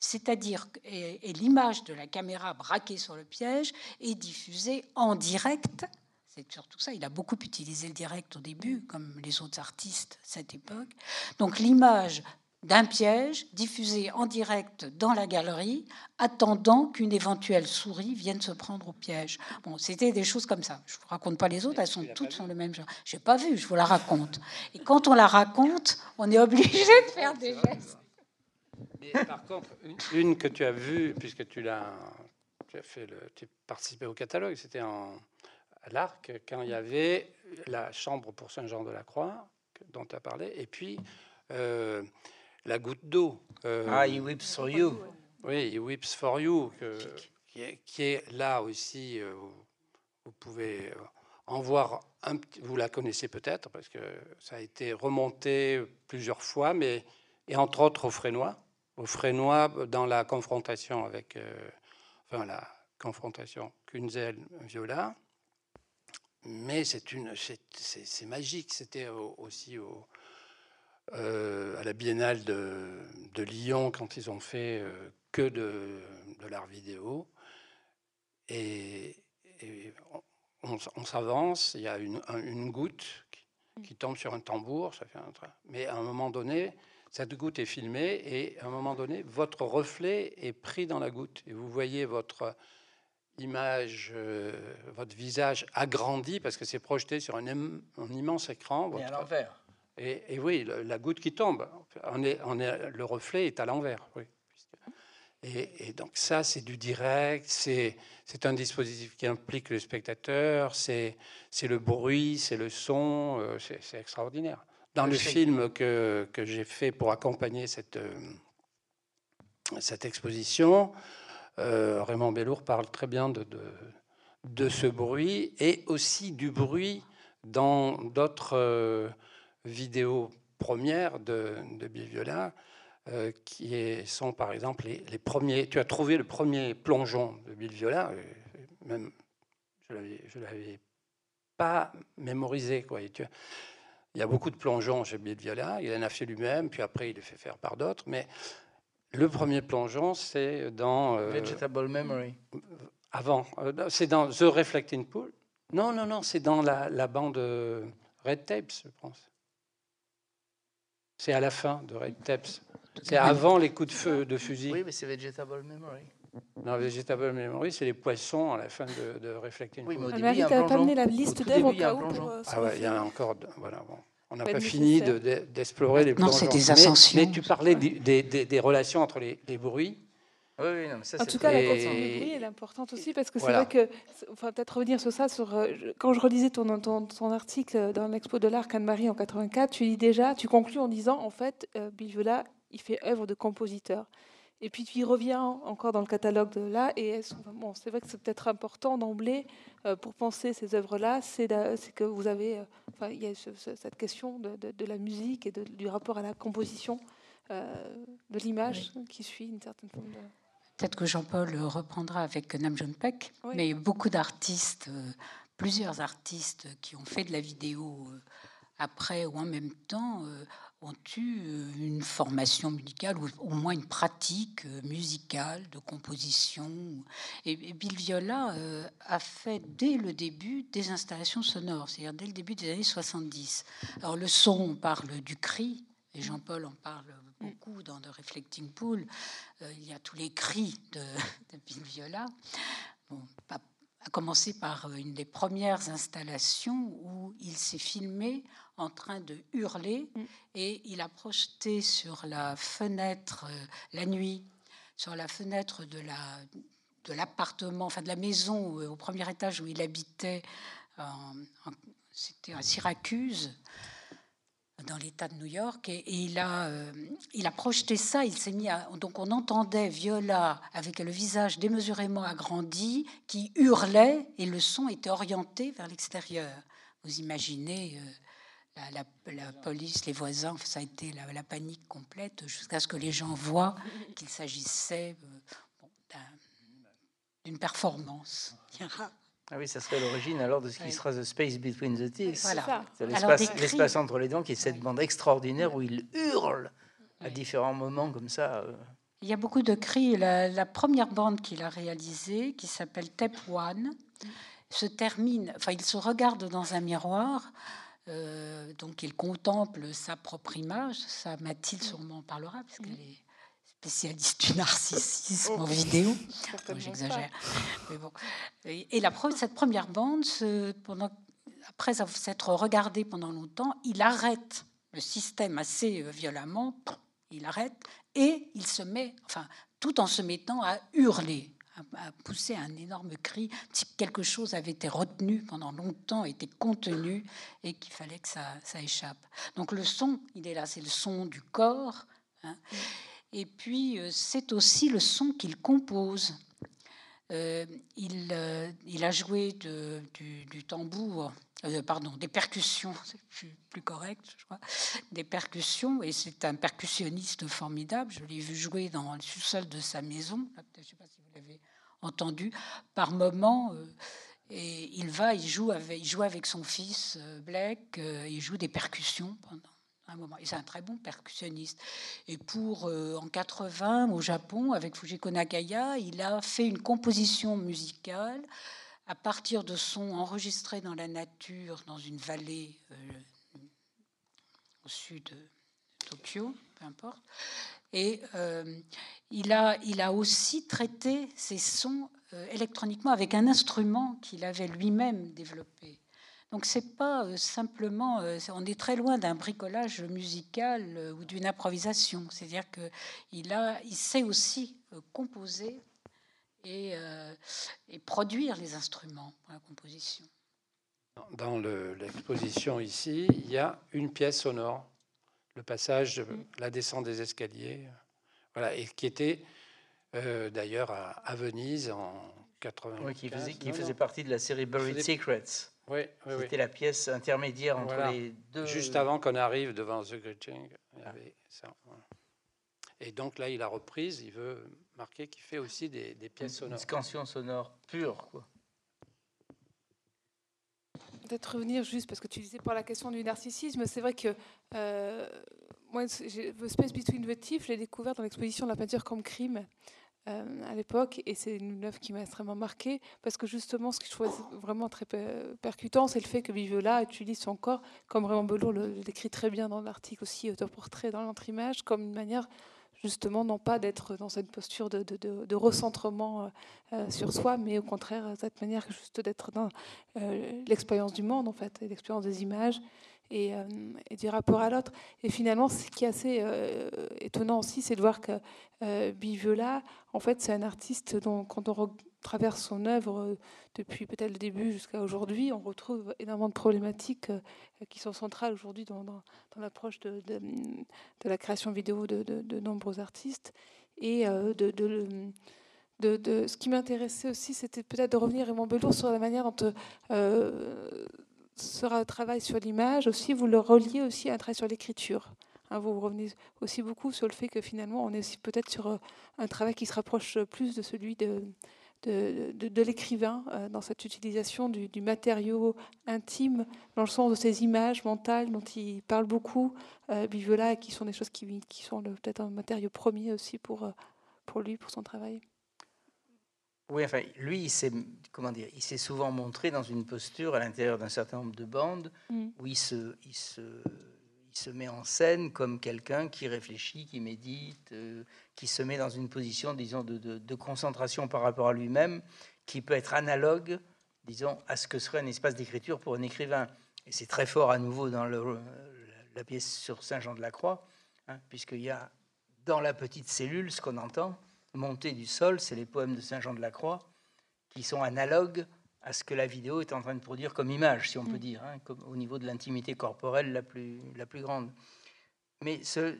C'est-à-dire, et, l'image de la caméra braquée sur le piège est diffusée en direct. C'est surtout ça. Il a beaucoup utilisé le direct au début, comme les autres artistes à cette époque. Donc l'image d'un piège diffusé en direct dans la galerie, attendant qu'une éventuelle souris vienne se prendre au piège. Bon, c'était des choses comme ça. Je vous raconte pas les autres, elles sont toutes sur le même genre. J'ai pas vu, je vous la raconte. Et quand on la raconte, on est obligé de faire des gestes. par contre, une que tu as vue, puisque tu l'as, tu as fait le, tu participé au catalogue, c'était en à l'Arc quand il y avait la chambre pour Saint-Jean-de-la-Croix dont tu as parlé, et puis euh, la goutte d'eau. Euh, ah, he whips for you. Oui, he whips for you, qui, est, là aussi. Euh, vous pouvez en voir un Vous la connaissez peut-être parce que ça a été remonté plusieurs fois, mais et entre autres au Frénois, au Frénois dans la confrontation avec, euh, enfin la confrontation Kunzel-Viola. Mais c'est une, c'est magique. C'était aussi au, euh, à la Biennale de, Lyon quand ils ont fait euh, que de, l'art vidéo. Et, on, s'avance, il y a une, goutte qui, tombe sur un tambour, ça fait un Mais à un moment donné, cette goutte est filmée et à un moment donné, votre reflet est pris dans la goutte et vous voyez votre image, euh, votre visage agrandi parce que c'est projeté sur un, immense écran. Votre, à l'envers. Et, oui, la goutte qui tombe, on est, on est, le reflet est à l'envers. Oui. Et, donc ça, c'est du direct, c'est un dispositif qui implique le spectateur, c'est le bruit, c'est le son, euh, c'est extraordinaire. Dans le film que, que j'ai fait pour accompagner cette, euh, cette exposition, euh, Raymond Bellour parle très bien de, de, de, ce bruit et aussi du bruit dans d'autres vidéos premières de, Bill Viola, qui sont par exemple les, premiers. Tu as trouvé le premier plongeon de Bill Viola, même je ne l'avais pas mémorisé. Quoi. il y a beaucoup de plongeons chez Bill Viola, il en a fait lui-même, puis après il les fait faire par d'autres, mais le premier plongeon, c'est dans. Vegetable Memory. Avant, c'est dans The Reflecting Pool. Non, non, non, c'est dans la, bande euh, Red Tapes, je pense. C'est à la fin de Red Tapes. C'est avant les coups de feu de fusil. Oui, mais c'est Vegetable Memory. Non, Vegetable Memory, c'est les poissons à la fin de, de Reflecting Oui, mais au début, il y a un plongeon. amené la liste d'œuvres au cas où. Euh, ah ouais, il y a encore. Voilà, bon. On n'a pas, fini d'explorer les plongeons. Non, c'est des ascensions. Mais, tu parlais des, des, des relations entre les, les bruits. Oui, non, ça, en tout cas, la continuité est importante aussi parce que c'est vrai que, enfin, peut-être revenir sur ça. Sur, euh, quand je relisais ton, ton, ton article dans l'Expo de l'Art Anne-Marie en 84, tu dis déjà, tu conclus en disant, en fait, euh, il fait œuvre de compositeur. Et puis tu y reviens encore dans le catalogue de là, et bon, c'est vrai que c'est peut-être important d'emblée euh, pour penser ces œuvres-là, c'est que vous avez, euh, enfin, il y a cette question de, de, la musique et du rapport à la composition de l'image qui suit une certaine forme de Peut-être que Jean-Paul reprendra avec Nam June Peck, mais beaucoup d'artistes, euh, plusieurs artistes qui ont fait de la vidéo euh, après ou en même temps euh, ont eu une formation musicale ou au moins une pratique musicale de composition. Et, Bill Viola a fait dès le début des installations sonores, c'est-à-dire dès le début des années 70. Alors le son, on parle du cri, et Jean-Paul en parle beaucoup dans The Reflecting Pool. Euh, il y a tous les cris de, de Viola. Bon, à commencer par euh, une des premières installations où il s'est filmé en train de hurler mm. et il a projeté sur la fenêtre euh, la nuit, sur la fenêtre de la de l'appartement, enfin de la maison au premier étage où il habitait, c'était à Syracuse dans l'État de New York et, il a euh, il a projeté ça. Il s'est mis à, donc on entendait Viola avec le visage démesurément agrandi qui hurlait et le son était orienté vers l'extérieur. Vous imaginez. Euh, la, police, les voisins, ça a été la, panique complète jusqu'à ce que les gens voient qu'il s'agissait euh, d'une performance. Ah oui, ça serait l'origine alors de ce qui sera The Space Between the Teeth. Voilà. l'espace entre les dents qui est cette bande extraordinaire où il hurle à différents moments comme ça. Euh. Il y a beaucoup de cris. La, première bande qu'il a réalisée, qui s'appelle Tape One, se termine, enfin il se regarde dans un miroir, euh, donc il contemple sa propre image. Ça, Mathilde sûrement en parlera, parce qu'elle est spécialiste du narcissisme en vidéo. J'exagère. bon. Et la, cette première bande, pendant, après s'être regardé pendant longtemps, il arrête le système assez euh, violemment. Il arrête et il se met, enfin, tout en se mettant à hurler, à, pousser un énorme cri. Si quelque chose avait été retenu pendant longtemps, était contenu et qu'il fallait que ça, ça, échappe. Donc le son, il est là, c'est le son du corps. Hein. Et puis, euh, c'est aussi le son qu'il compose. Euh, il, euh, il, a joué du, tambour, pardon, des percussions, c'est plus, correct, je crois, des percussions, et c'est un percussionniste formidable. Je l'ai vu jouer dans le sous-sol de sa maison, je ne sais pas si vous l'avez entendu, par moments. il va, il joue avec, il joue avec son fils Blake, il joue des percussions pendant moment. c'est un très bon percussionniste. Et pour euh, en 80 au Japon avec Fujiko Nakaya, il a fait une composition musicale à partir de sons enregistrés dans la nature, dans une vallée euh, au sud de Tokyo, peu importe. Et euh, il, a, il a aussi traité ces sons électroniquement avec un instrument qu'il avait lui-même développé. Donc c'est pas euh, simplement, euh, on est très loin d'un bricolage musical euh, ou d'une improvisation. C'est-à-dire que il a, il sait aussi composer et, et, produire les instruments pour la composition. Dans l'exposition ici, il y a une pièce sonore, le passage, mm. la descente des escaliers, voilà, et qui était d'ailleurs à, Venise en 80. Oui, qui faisait, qui faisait partie de la série Buried Secrets. Oui, oui, C'était la pièce intermédiaire entre Voilà. les deux. Juste avant qu'on arrive devant The Greeting, il y avait ça. voilà. Et donc là, il a reprise, il veut marquer qu'il fait aussi des, des pièces Une sonores. scansion sonore pure, quoi. Peut-être revenir juste parce que tu disais pour la question du narcissisme, c'est vrai que euh, moi, The Space Between the Teeth, je l'ai découvert dans l'exposition de la peinture comme crime euh, à l'époque, et c'est une œuvre qui m'a extrêmement marquée parce que justement, ce que je trouvais vraiment très per- percutant, c'est le fait que Viviola utilise son corps, comme Raymond le décrit très bien dans l'article aussi autoportrait dans l'entre-image, comme une manière justement non pas d'être dans cette posture de, recentrement euh, euh, sur soi, mais au contraire cette manière juste d'être dans l'expérience du monde en fait, l'expérience des images et, euh, et du rapport à l'autre. Et finalement, ce qui est assez euh, étonnant aussi, c'est de voir que euh, Biviola, en fait, c'est un artiste dont, quand on traverse son œuvre euh, depuis peut-être le début jusqu'à aujourd'hui, on retrouve énormément de problématiques qui sont centrales aujourd'hui dans, l'approche de, la création vidéo de, de- nombreux artistes. Et de, de- ce qui m'intéressait aussi, c'était peut-être de revenir, Raymond Belour, sur la manière dont un travail sur l'image. Aussi, vous le reliez aussi à un travail sur l'écriture. Hein, vous revenez aussi beaucoup sur le fait que finalement, on est peut-être sur euh, un travail qui se rapproche plus de celui de, de, l'écrivain euh, dans cette utilisation du, matériau intime, dans le sens de ces images mentales dont il parle beaucoup, euh, qui sont des choses qui, qui sont peut-être un matériau premier aussi pour, euh, pour lui, pour son travail. Oui, enfin, lui, il s'est, comment dire, il s'est souvent montré dans une posture à l'intérieur d'un certain nombre de bandes Mm. où il se, il se, il se met en scène comme quelqu'un qui réfléchit, qui médite, euh, qui se met dans une position, disons, de, de- de concentration par rapport à lui-même, qui peut être analogue, disons, à ce que serait un espace d'écriture pour un écrivain. Et c'est très fort à nouveau dans le- la pièce sur Saint-Jean-de-la-Croix, hein, puisqu'il y a dans la petite cellule ce qu'on entend monter du sol, c'est les poèmes de Saint Jean de la Croix, qui sont analogues à ce que la vidéo est en train de produire comme image, si on peut dire, hein, comme au niveau de l'intimité corporelle la plus, la plus grande. Mais ce-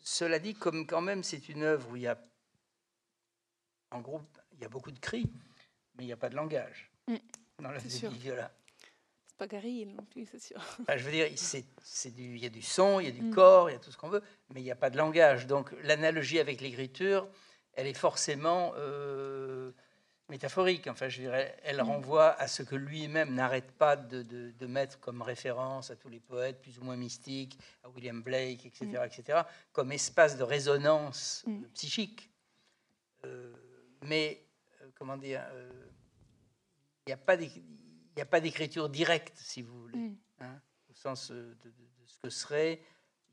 cela dit, comme quand même c'est une œuvre où il y a, en groupe, il y a beaucoup de cris, mais il n'y a pas de langage Mm. dans sûr. Viviola. C'est pas Gary non plus, c'est sûr. Enfin, je veux dire, c'est, c'est du, il y a du son, il y a du Mm. corps, il y a tout ce qu'on veut, mais il n'y a pas de langage. Donc l'analogie avec l'écriture, elle est forcément euh, métaphorique. Enfin, je dirais, elle Mm. renvoie à ce que lui-même n'arrête pas de, de- de mettre comme référence à tous les poètes plus ou moins mystiques, à William Blake, etc., etc., comme espace de résonance Mm. psychique. Euh, mais, euh, comment dire, il n'y a pas d'écriture directe, si vous voulez Mm. hein, au sens de, ce que serait.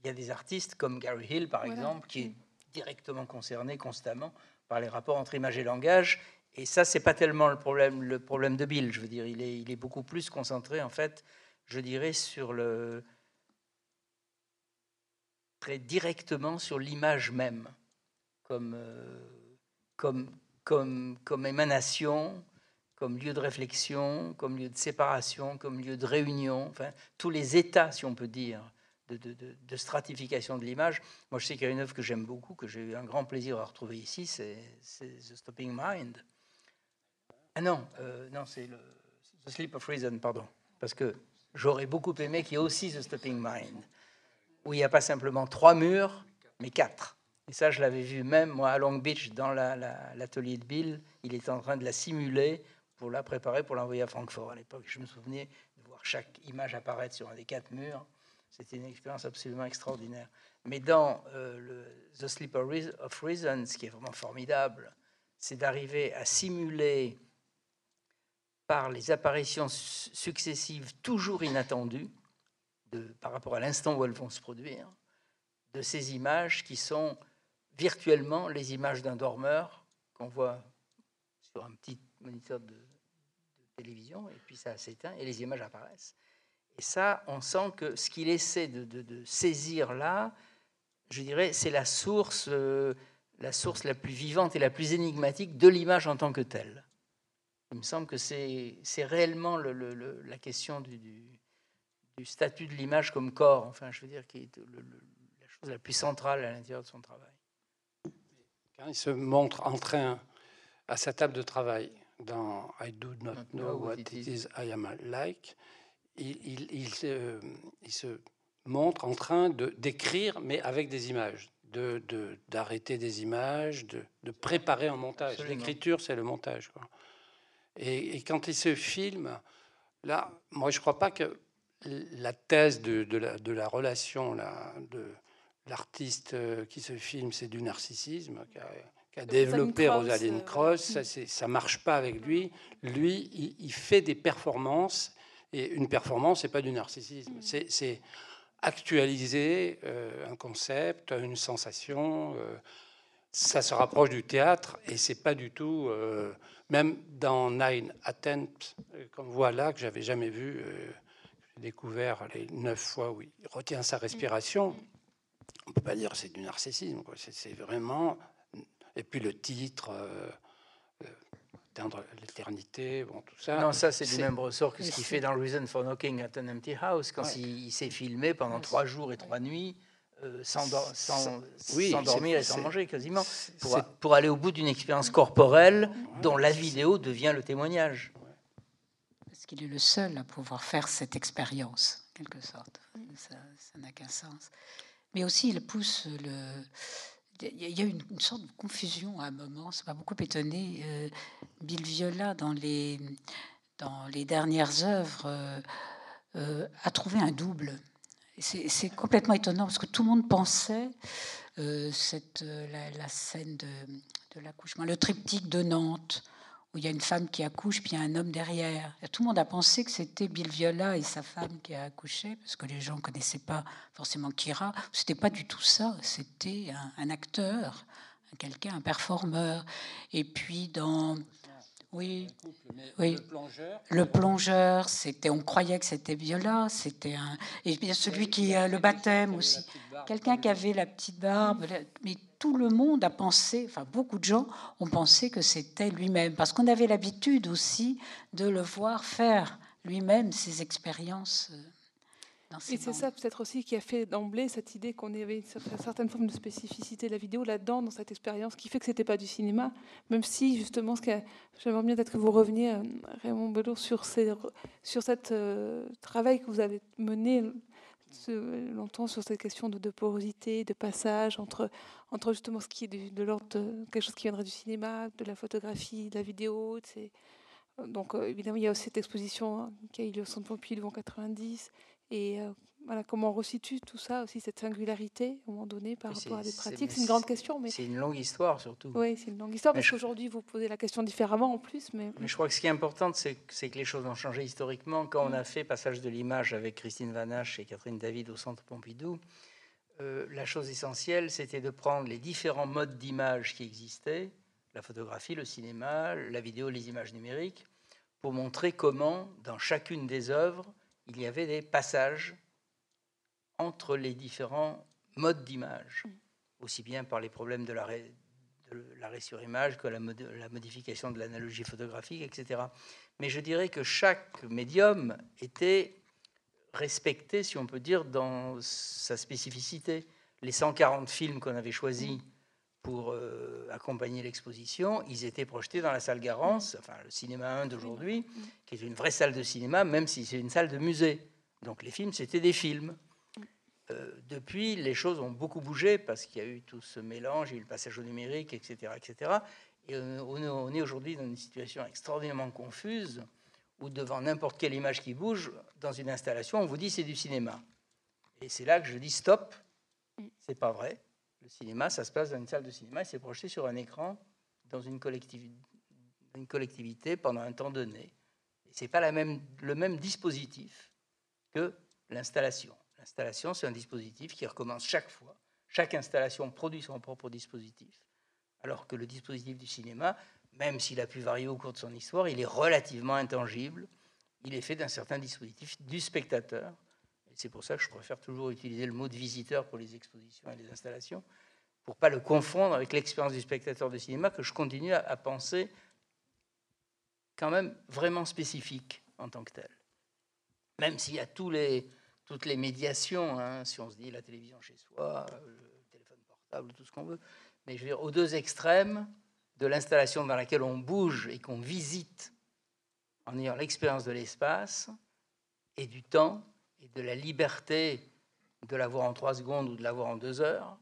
Il y a des artistes comme Gary Hill, par Voilà. exemple, qui est Mm. Directement concerné constamment par les rapports entre image et langage. Et ça, c'est pas tellement le problème, de Bill. Je veux dire, il est, beaucoup plus concentré, en fait, je dirais, sur très directement sur l'image même, comme, euh, comme, comme émanation, comme lieu de réflexion, comme lieu de séparation, comme lieu de réunion, enfin, tous les états, si on peut dire, de, stratification de l'image. Moi, je sais qu'il y a une œuvre que j'aime beaucoup, que j'ai eu un grand plaisir à retrouver ici, c'est The Stopping Mind. Ah non, euh, non, c'est The Sleep of Reason, pardon. Parce que j'aurais beaucoup aimé qu'il y ait aussi The Stopping Mind, où il n'y a pas simplement trois murs, mais quatre. Et ça, je l'avais vu même, moi, à Long Beach, dans la- la- l'atelier de Bill. Il était en train de la simuler pour la préparer pour l'envoyer à Francfort à l'époque. Je me souvenais de voir chaque image apparaître sur un des quatre murs. C'était une expérience absolument extraordinaire. Mais dans euh, The Sleep of Reas- of Reason, ce qui est vraiment formidable, c'est d'arriver à simuler par les apparitions su- successives toujours inattendues, par rapport à l'instant où elles vont se produire, de ces images qui sont virtuellement les images d'un dormeur qu'on voit sur un petit moniteur de télévision, et puis ça s'éteint et les images apparaissent. Et ça, on sent que ce qu'il essaie de, de- de saisir là, je dirais, c'est la source, euh, la source la plus vivante et la plus énigmatique de l'image en tant que telle. Il me semble que c'est réellement le- le- le- la question du, du- du statut de l'image comme corps, enfin, je veux dire, qui est la chose la plus centrale à l'intérieur de son travail. Quand il se montre en train à sa table de travail, dans I do not know what it is I am like, il, se, il se montre en train de d'écrire, mais avec des images, de d'arrêter des images, de, de, préparer un montage. L'écriture, c'est le montage. Quoi. Et, quand il se filme, là, moi, je crois pas que la thèse de, de, la, relation là, de l'artiste qui se filme, c'est du narcissisme qu'a développé Rosalind Cross. Ça, ça marche pas avec lui. Lui, il, il fait des performances. Et une performance, c'est pas du narcissisme. Mm. C'est actualiser euh, un concept, une sensation. Euh, ça se rapproche du théâtre et c'est pas du tout. Euh, même dans Nine Attempts, comme voilà que j'avais jamais vu, j'ai découvert les neuf fois où il retient sa respiration. On peut pas dire que c'est du narcissisme. C'est vraiment. Et puis le titre l'éternité, bon, tout ça. Non, ça, c'est du même ressort que ce qu'il fait dans Reason for Knocking at an Empty House, quand il, s'est filmé pendant trois jours et trois nuits, euh, sans, sans, dormir et sans manger quasiment, pour, pour, aller au bout d'une expérience corporelle dont la vidéo devient le témoignage. Parce qu'il est le seul à pouvoir faire cette expérience, quelque sorte. Ça n'a qu'un sens. Mais aussi, il pousse le il y a eu une, sorte de confusion à un moment, ça m'a beaucoup étonné. Euh, Bill Viola, dans les, dans les dernières œuvres, euh, euh, a trouvé un double. C'est complètement étonnant parce que tout le monde pensait cette, la, scène de, de l'accouchement, le triptyque de Nantes, où il y a une femme qui accouche, puis il y a un homme derrière. tout le monde a pensé que c'était Bill Viola et sa femme qui a accouché, parce que les gens ne connaissaient pas forcément Kira. C'était pas du tout ça. C'était un, acteur, quelqu'un, un performeur. Et puis dans oui, oui. Le plongeur, le plongeur c'était, on croyait que c'était Viola, c'était un, et bien celui qui a le baptême aussi, quelqu'un qui avait la petite barbe, mais tout le monde a pensé, enfin beaucoup de gens ont pensé que c'était lui-même, parce qu'on avait l'habitude aussi de le voir faire lui-même ses expériences. Euh, et c'est ça peut-être aussi qui a fait d'emblée cette idée qu'on avait une certaine forme de spécificité de la vidéo là-dedans, dans cette expérience, qui fait que c'était pas du cinéma, même si justement, ce j'aimerais bien peut-être que vous reveniez, euh, Raymond Belour, sur, ces, sur cet euh, travail que vous avez mené longtemps sur cette question de, porosité, de passage entre, entre justement ce qui est de, l'ordre quelque chose qui viendrait du cinéma, de la photographie, de la vidéo. Donc euh, évidemment, il y a aussi cette exposition hein, qui a eu lieu au Centre Pompidou en 90. Et euh, voilà, comment on resitue tout ça, aussi cette singularité, à un moment donné, par rapport à des pratiques C'est une grande question. Mais... C'est une longue histoire, surtout. Oui, c'est une longue histoire, parce qu'aujourd'hui, vous posez la question différemment, en plus. Mais, mais je crois que ce qui est important, c'est que les choses ont changé historiquement. Quand on a fait Passage de l'image avec Christine Vanache et Catherine David au Centre Pompidou, euh, la chose essentielle, c'était de prendre les différents modes d'image qui existaient, la photographie, le cinéma, la vidéo, les images numériques, pour montrer comment, dans chacune des œuvres, il y avait des passages entre les différents modes d'image, mm. aussi bien par les problèmes de l'arrêt sur image que la, la modification de l'analogie photographique, etc. Mais je dirais que chaque médium était respecté, si on peut dire, dans sa spécificité. Les 140 films qu'on avait choisis mm. pour euh, accompagner l'exposition, ils étaient projetés dans la salle Garance, enfin le cinéma 1 d'aujourd'hui, mm. qui est une vraie salle de cinéma, même si c'est une salle de musée. Donc les films, c'était des films. Euh, depuis, les choses ont beaucoup bougé parce qu'il y a eu tout ce mélange, il y a eu le passage au numérique, etc. etc. Et on est aujourd'hui dans une situation extraordinairement confuse où devant n'importe quelle image qui bouge dans une installation, on vous dit c'est du cinéma. Et c'est là que je dis stop, c'est pas vrai. Le cinéma, ça se passe dans une salle de cinéma et c'est projeté sur un écran dans une collectivité, une collectivité pendant un temps donné. Et c'est pas la même, le même dispositif que l'installation. L'installation, c'est un dispositif qui recommence chaque fois. Chaque installation produit son propre dispositif. Alors que le dispositif du cinéma, même s'il a pu varier au cours de son histoire, il est relativement intangible. Il est fait d'un certain dispositif du spectateur. C'est pour ça que je préfère toujours utiliser le mot de visiteur pour les expositions et les installations, pour pas le confondre avec l'expérience du spectateur de cinéma que je continue à, penser quand même vraiment spécifique en tant que tel. Même s'il y a tous les, toutes les médiations, hein, si on se dit la télévision chez soi, le téléphone portable, tout ce qu'on veut. Mais je veux dire, aux deux extrêmes, de l'installation dans laquelle on bouge et qu'on visite en ayant l'expérience de l'espace et du temps et de la liberté de la voir en trois secondes ou de la voir en deux heures,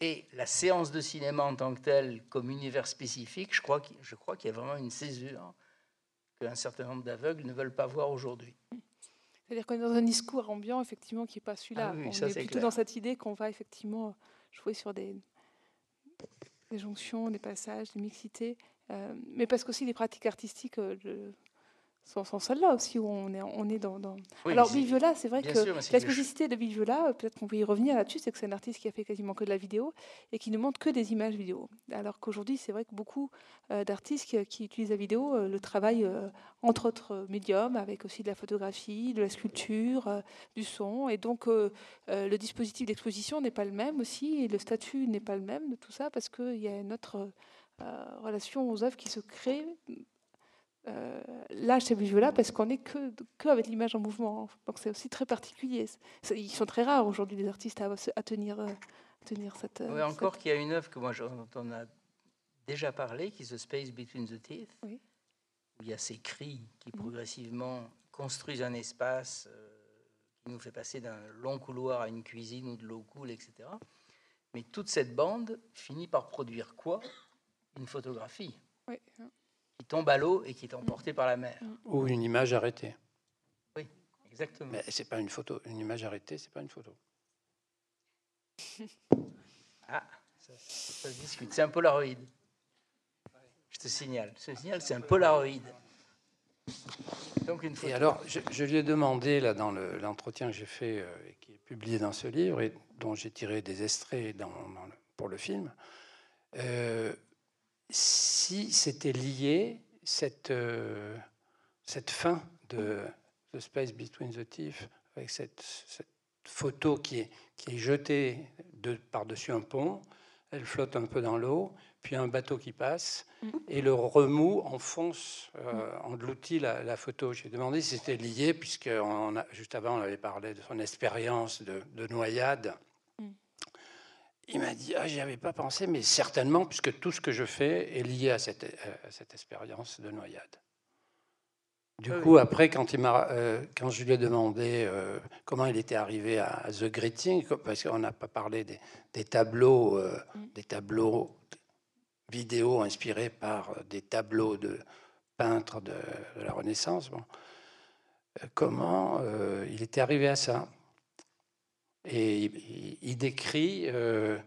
et la séance de cinéma en tant que telle, comme univers spécifique, je crois qu'il y a vraiment une césure qu'un certain nombre d'aveugles ne veulent pas voir aujourd'hui. C'est-à-dire qu'on est dans un discours ambiant, effectivement, qui n'est pas celui-là. Ah oui, on ça, est, plutôt clair. dans cette idée qu'on va effectivement jouer sur des, des jonctions, des passages, des mixités. Euh, mais parce qu'aussi les pratiques artistiques euh, le- sont, sont celles-là aussi, où on est, on est dans... dans- Oui, Alors, Bill Viola, c'est vrai bien que la spécificité de Bill Viola, euh, peut-être qu'on peut y revenir là-dessus, c'est que c'est un artiste qui a fait quasiment que de la vidéo et qui ne montre que des images vidéo. Alors qu'aujourd'hui, c'est vrai que beaucoup euh, d'artistes qui, qui utilisent la vidéo euh, le travaillent euh, entre autres médiums, avec aussi de la photographie, de la sculpture, du son. Et donc, le dispositif d'exposition n'est pas le même aussi, et le statut n'est pas le même de tout ça, parce qu'il y a une autre euh, relation aux œuvres qui se crée. Euh, là, chez Viola, parce qu'on n'est que, que avec l'image en mouvement. Donc, c'est aussi très particulier. C'est- Ils sont très rares aujourd'hui, les artistes, à, à tenir, euh, tenir cette. euh, Oui, encore cette- qu'il y a une œuvre que moi, dont on a déjà parlé, qui est The Space Between the Teeth, Oui. où il y a ces cris qui progressivement construisent un espace euh, qui nous fait passer d'un long couloir à une cuisine ou de l'eau coule, etc. Mais toute cette bande finit par produire quoi? Une photographie Oui. Qui tombe à l'eau et qui est emportée par la mer. Ou une image arrêtée. Exactement. Mais c'est pas une photo. Une image arrêtée, c'est pas une photo. Ah, ça, ça se discute. C'est un Polaroid. Je te signale. Je te signale, c'est un Polaroid. Donc une photo. Et alors, je, je lui ai demandé, là, dans le- l'entretien que j'ai fait, euh, et qui est publié dans ce livre, et dont j'ai tiré des extraits dans- dans le- pour le film, euh, si c'était lié, cette, euh, cette fin de The Space Between the Teeth, avec cette, cette photo qui est, qui est jetée de, par-dessus un pont, elle flotte un peu dans l'eau, puis un bateau qui passe, et le remous enfonce, euh, engloutit la, la photo. J'ai demandé si c'était lié, puisque on a- juste avant, on avait parlé de son expérience de, de noyade. Il m'a dit, ah, j'y avais pas pensé, mais certainement, puisque tout ce que je fais est lié à cette, à cette expérience de noyade. Du Ah oui. coup, après, quand, il m'a, euh, quand je lui ai demandé euh, comment il était arrivé à, à The Greeting, parce qu'on n'a pas parlé des, des tableaux, euh, Mm. des tableaux vidéo inspirés par euh, des tableaux de peintres de, de la Renaissance, bon, euh, comment euh, il était arrivé à ça? Et il, décrit euh,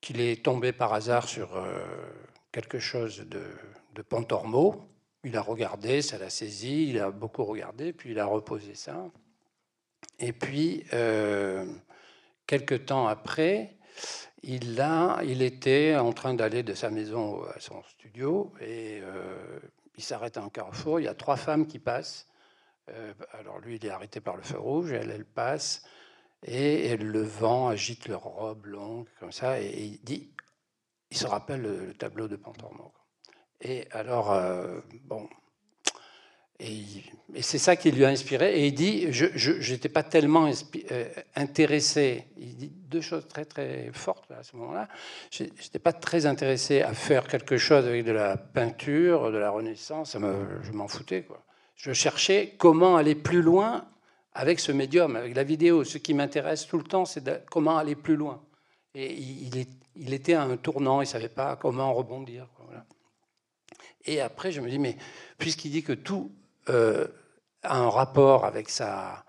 qu'il est tombé par hasard sur euh, quelque chose de, de Pontormo. Il a regardé, ça l'a saisi, il a beaucoup regardé, puis il a reposé ça. Et puis, euh, quelque temps après, il, a, il était en train d'aller de sa maison à son studio et euh, il s'arrête à un carrefour. Il y a trois femmes qui passent. Alors lui, il est arrêté par le feu rouge. Elle, elle passe et, le vent agite leur robe longue comme ça. Et, il dit, il se rappelle le, le tableau de Pantormo. Et alors, euh, bon, et, c'est ça qui lui a inspiré. Et il dit, je n'étais pas tellement euh, intéressé. Il dit deux choses très très fortes à ce moment-là. Je n'étais pas très intéressé à faire quelque chose avec de la peinture, de la Renaissance. Je m'en foutais. Quoi. Je cherchais comment aller plus loin avec ce médium, avec la vidéo. Ce qui m'intéresse tout le temps, c'est comment aller plus loin. Et il, il est- il était à un tournant, il ne savait pas comment rebondir. voilà. Et après, je me dis, mais puisqu'il dit que tout euh, a un rapport avec, sa,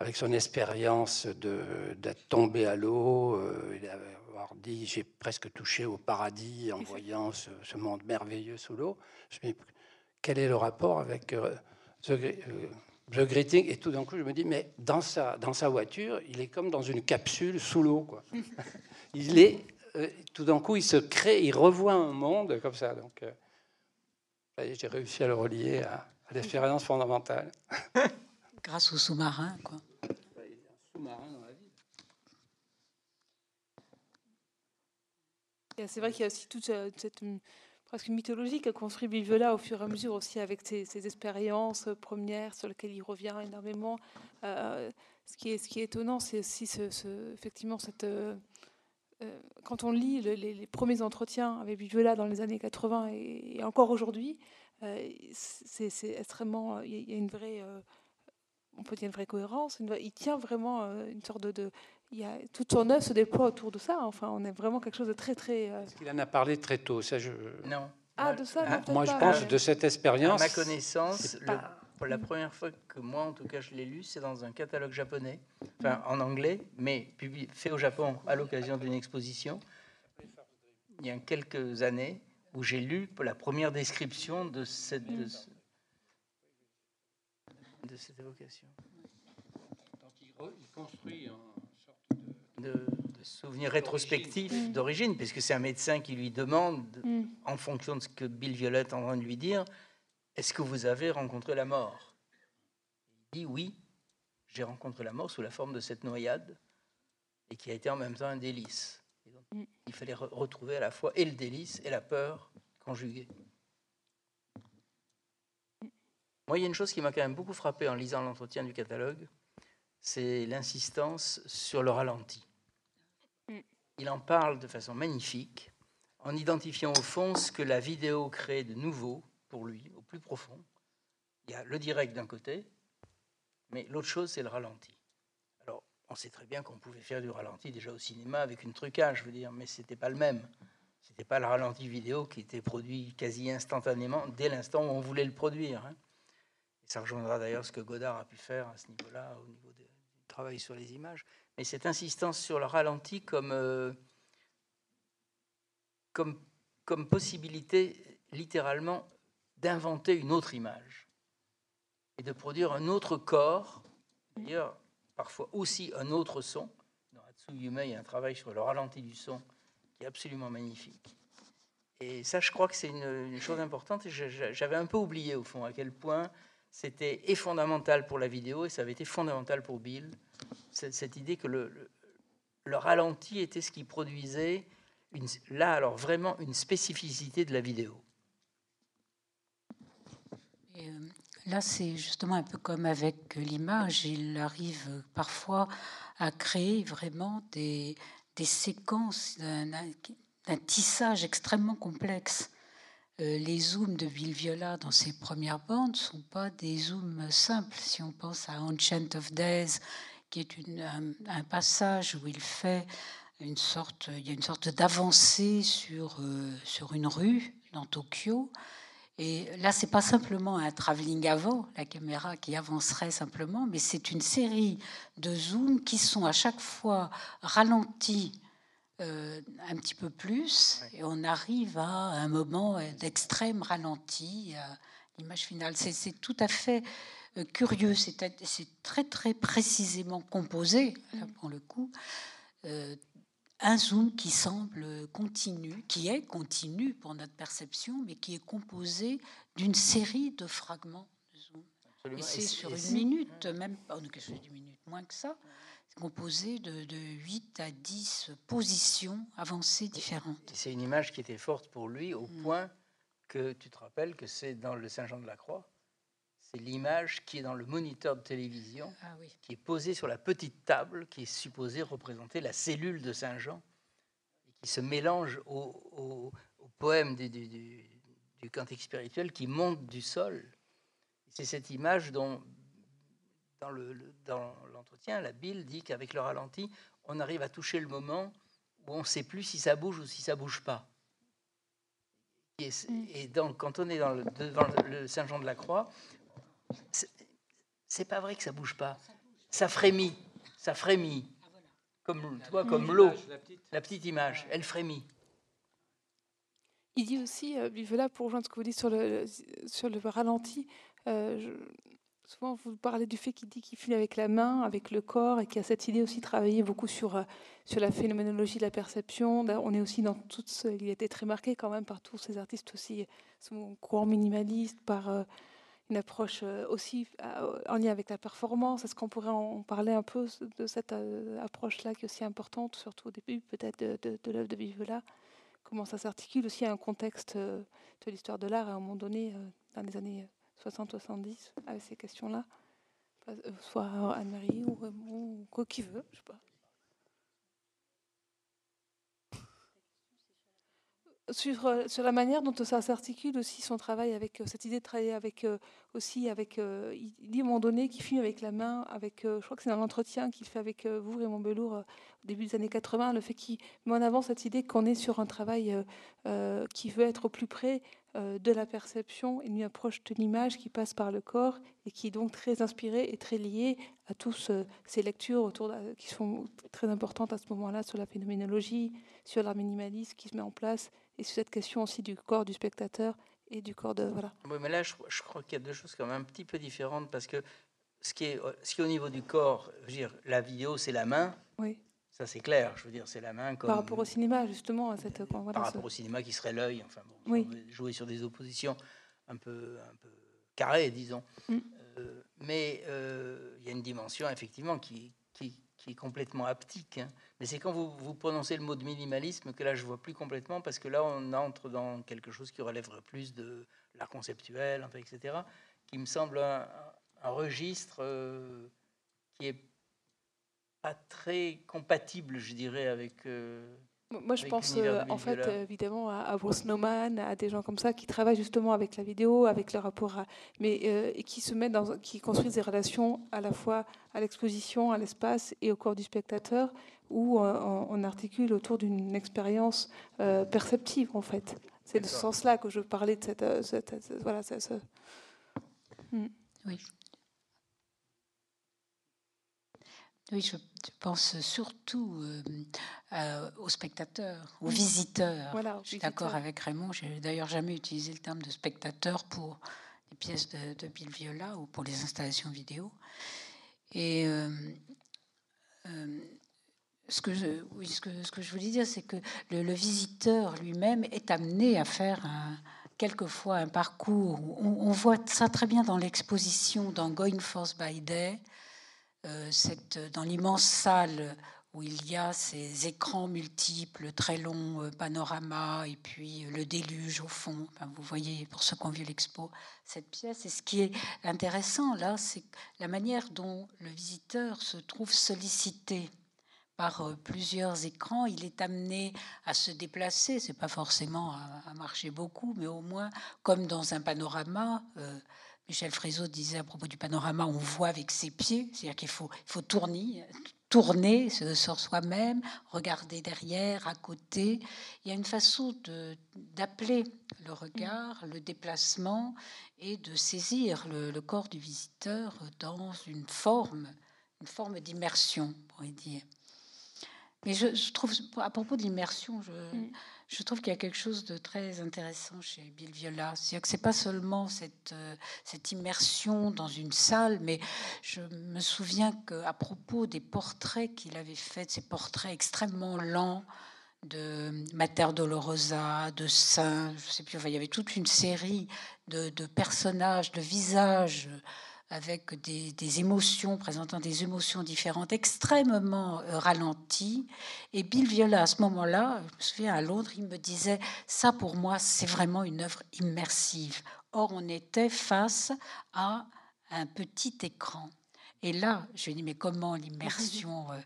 avec son expérience d'être tombé à l'eau, euh, il avait avoir dit, j'ai presque touché au paradis en voyant ce, ce monde merveilleux sous l'eau. Je me dis, quel est le rapport avec euh, The, The Greeting Et tout d'un coup, je me dis, mais dans sa, dans sa voiture, il est comme dans une capsule sous l'eau. quoi. il est, euh, tout d'un coup, il se crée, il revoit un monde comme ça. Donc, euh, j'ai réussi à le relier à, à l'expérience fondamentale. Grâce au sous-marin, quoi. C'est vrai qu'il y a aussi toute euh, cette presque mythologie qu'a construit Vivela au fur et à mesure aussi avec ses, expériences euh, premières sur lesquelles il revient énormément. Euh, ce, qui est, étonnant, c'est aussi ce, effectivement cette, euh, quand on lit les, premiers entretiens avec Viviola dans les années 80 et, encore aujourd'hui, c'est extrêmement. Il y a une vraie on peut dire une vraie cohérence. il tient vraiment une sorte de, il y a, toute son œuvre se déploie autour de ça. Enfin, on est vraiment quelque chose de très, très. Euh... qu'il en a parlé très tôt? Ça, je... Non. Ah, de ça ah, Moi, je pense de cette expérience. À ma connaissance, pour la première fois que moi, en tout cas, je l'ai lu, c'est dans un catalogue japonais, enfin en anglais, mais fait au Japon à l'occasion d'une exposition, il y a quelques années, où j'ai lu la première description de cette, de, de cette évocation. Donc il, il construit de, souvenirs rétrospectifs d'origine, puisque c'est un médecin qui lui demande, mm. en fonction de ce que Bill Violette est en train de lui dire, est-ce que vous avez rencontré la mort? Il dit oui, j'ai rencontré la mort sous la forme de cette noyade, et qui a été en même temps un délice. Mm. il fallait retrouver à la fois et le délice et la peur conjuguée. Moi, il y a une chose qui m'a quand même beaucoup frappé en lisant l'entretien du catalogue, c'est l'insistance sur le ralenti. Il en parle de façon magnifique, en identifiant au fond ce que la vidéo crée de nouveau pour lui, au plus profond. Il y a le direct d'un côté, mais l'autre chose, c'est le ralenti. Alors, on sait très bien qu'on pouvait faire du ralenti déjà au cinéma avec une trucage, je veux dire, mais ce n'était pas le même. Ce n'était pas le ralenti vidéo qui était produit quasi instantanément dès l'instant où on voulait le produire. Hein. Et ça rejoindra d'ailleurs ce que Godard a pu faire à ce niveau-là, au niveau travail sur les images mais cette insistance sur le ralenti comme, euh, comme, comme possibilité littéralement d'inventer une autre image et de produire un autre corps, d'ailleurs parfois aussi un autre son. Dans Hatsuyume, il y a un travail sur le ralenti du son qui est absolument magnifique. Et ça, je crois que c'est une, chose importante. J'avais un peu oublié, au fond, à quel point c'était et fondamental pour la vidéo et ça avait été fondamental pour Bill cette idée que le, le, ralenti était ce qui produisait là alors vraiment une spécificité de la vidéo. Euh, là, c'est justement un peu comme avec l'image. Il arrive parfois à créer vraiment des séquences d'un tissage extrêmement complexe. Euh, les zooms de Viola dans ses premières bandes ne sont pas des zooms simples. Si on pense à Enchant of Days qui est un, passage où il fait une sorte, il y a une sorte d'avancée sur, euh, sur une rue dans Tokyo. Et là, c'est pas simplement un travelling avant, la caméra qui avancerait simplement, mais c'est une série de zooms qui sont à chaque fois ralentis euh, un petit peu plus, et on arrive à un moment d'extrême ralenti, l'image finale. C'est tout à fait euh, curieux, c'est très très précisément composé, pour le coup, euh, un zoom qui semble continu, qui est continu pour notre perception, mais qui est composé d'une série de fragments de zoom. Et c'est sur une minute, même pas, une minute, moins que ça, composé de, de, 8 à 10 positions avancées différentes. C'est une image qui était forte pour lui, au mm. point que tu te rappelles que c'est dans le Saint-Jean-de-la-Croix c'est l'image qui est dans le moniteur de télévision, ah qui est posée sur la petite table qui est supposée représenter la cellule de Saint Jean, et qui se mélange au, poème du, du, cantique spirituel qui monte du sol. C'est cette image dont, dans l'entretien, la Bible dit qu'avec le ralenti, on arrive à toucher le moment où on ne sait plus si ça bouge ou si ça bouge pas. Et, et donc, quand on est dans le, devant le Saint Jean de la Croix, c'est pas vrai que ça bouge pas. Ça frémit, ça frémit. Comme, toi, comme l'eau, la petite image, elle frémit. Il dit aussi, euh, là pour rejoindre ce que vous dites sur le, sur le ralenti, euh, souvent vous parlez du fait qu'il dit qu'il filme avec la main, avec le corps, et qu'il a cette idée aussi de travailler beaucoup sur, euh, sur la phénoménologie de la perception. On est aussi dans tout ce, il a été très marqué quand même par tous ces artistes aussi, son courant minimaliste, par euh, une approche euh, aussi en lien avec la performance. Est-ce qu'on pourrait en parler un peu de cette approche-là qui est aussi importante, surtout au début peut-être de, de, de l'œuvre de Vivela Comment ça s'articule aussi à un contexte de l'histoire de l'art à un moment donné, dans les années 60-70, avec ces questions-là Soit Anne-Marie ou, ou, qui veut, je sais pas. sur, euh, sur la manière dont ça s'articule aussi son travail avec euh, cette idée de travailler avec euh, aussi avec il dit à un moment donné qu'il filme avec la main avec je crois que c'est dans l'entretien qu'il fait avec vous Raymond Belour au début des années 80 le fait qu'il met en avant cette idée qu'on est sur un travail qui veut être au plus près de la perception et une approche de l'image qui passe par le corps et qui est donc très inspirée et très liée à tous ces lectures autour qui sont très importantes à ce moment-là sur la phénoménologie sur l'art minimaliste qui se met en place et sur cette question aussi du corps du spectateur et du corps de voilà. Oui, mais là, je, crois qu'il y a deux choses quand même un petit peu différentes parce que ce qui est, ce qui est au niveau du corps, je veux dire, la vidéo, c'est la main. Oui. Ça, c'est clair. Je veux dire, c'est la main. Comme, par rapport au cinéma, justement. À cette, voilà, par rapport au cinéma qui serait l'œil. Enfin, bon, oui. jouer sur des oppositions un peu, un peu carrées, disons. Mm. Euh, mais euh, il y a une dimension, effectivement, qui, qui, qui est complètement haptique. Hein. Mais c'est quand vous, vous, prononcez le mot de minimalisme que là, je vois plus complètement, parce que là, on entre dans quelque chose qui relèverait plus de l'art conceptuel, enfin, etc., qui me semble un, registre euh, qui est pas très compatible, je dirais, avec... Euh, moi, je pense euh, en fait évidemment à, à Bruce Nauman, à des gens comme ça qui travaillent justement avec la vidéo, avec le rapport à, mais euh, et qui se mettent dans, qui construisent des relations à la fois à l'exposition, à l'espace et au corps du spectateur, où euh, on, articule autour d'une expérience perceptive en fait. C'est de ce sens-là que je parlais de cette, cette, voilà, ça, hmm. Oui. Oui, je pense surtout euh, aux spectateurs, aux visiteurs. Voilà, je suis d'accord avec Raymond. J'ai d'ailleurs jamais utilisé le terme de spectateur pour les pièces de, Bill Viola ou pour les installations vidéo. Et euh, euh, ce, que je, oui, ce, que, ce que je voulais dire, c'est que le, visiteur lui-même est amené à faire un, quelquefois un parcours. On, on, voit ça très bien dans l'exposition dans Going Forth by Day euh, cette, dans l'immense salle où il y a ces écrans multiples, très longs, euh, panoramas, et puis euh, le déluge au fond. vous voyez, pour ceux qui ont vu l'expo, cette pièce. Et ce qui est intéressant là, c'est la manière dont le visiteur se trouve sollicité par plusieurs écrans, il est amené à se déplacer. C'est pas forcément à, marcher beaucoup, mais au moins, comme dans un panorama, Michel Frézot disait à propos du panorama, on voit avec ses pieds, c'est-à-dire qu'il faut, faut tourner, tourner sur soi-même, regarder derrière, à côté. Il y a une façon d'appeler le regard, le déplacement et de saisir le, corps du visiteur dans une forme, une forme d'immersion, on pourrait dire. Mais je, trouve, à propos de l'immersion, je, mm je trouve qu'il y a quelque chose de très intéressant chez Bill Viola. C'est-à-dire que c'est pas seulement cette, euh, cette immersion dans une salle, mais je me souviens qu'à propos des portraits qu'il avait faits, ces portraits extrêmement lents de Mater Dolorosa, de saints, je sais plus, il y avait toute une série de, de personnages, de visages avec des, émotions, présentant des émotions différentes, extrêmement euh, ralenties. Et Bill Viola, à ce moment-là, je me souviens à Londres, il me disait, ça pour moi, c'est vraiment une œuvre immersive. Or, on était face à un petit écran. Et là, je lui ai dit, mais comment l'immersion euh,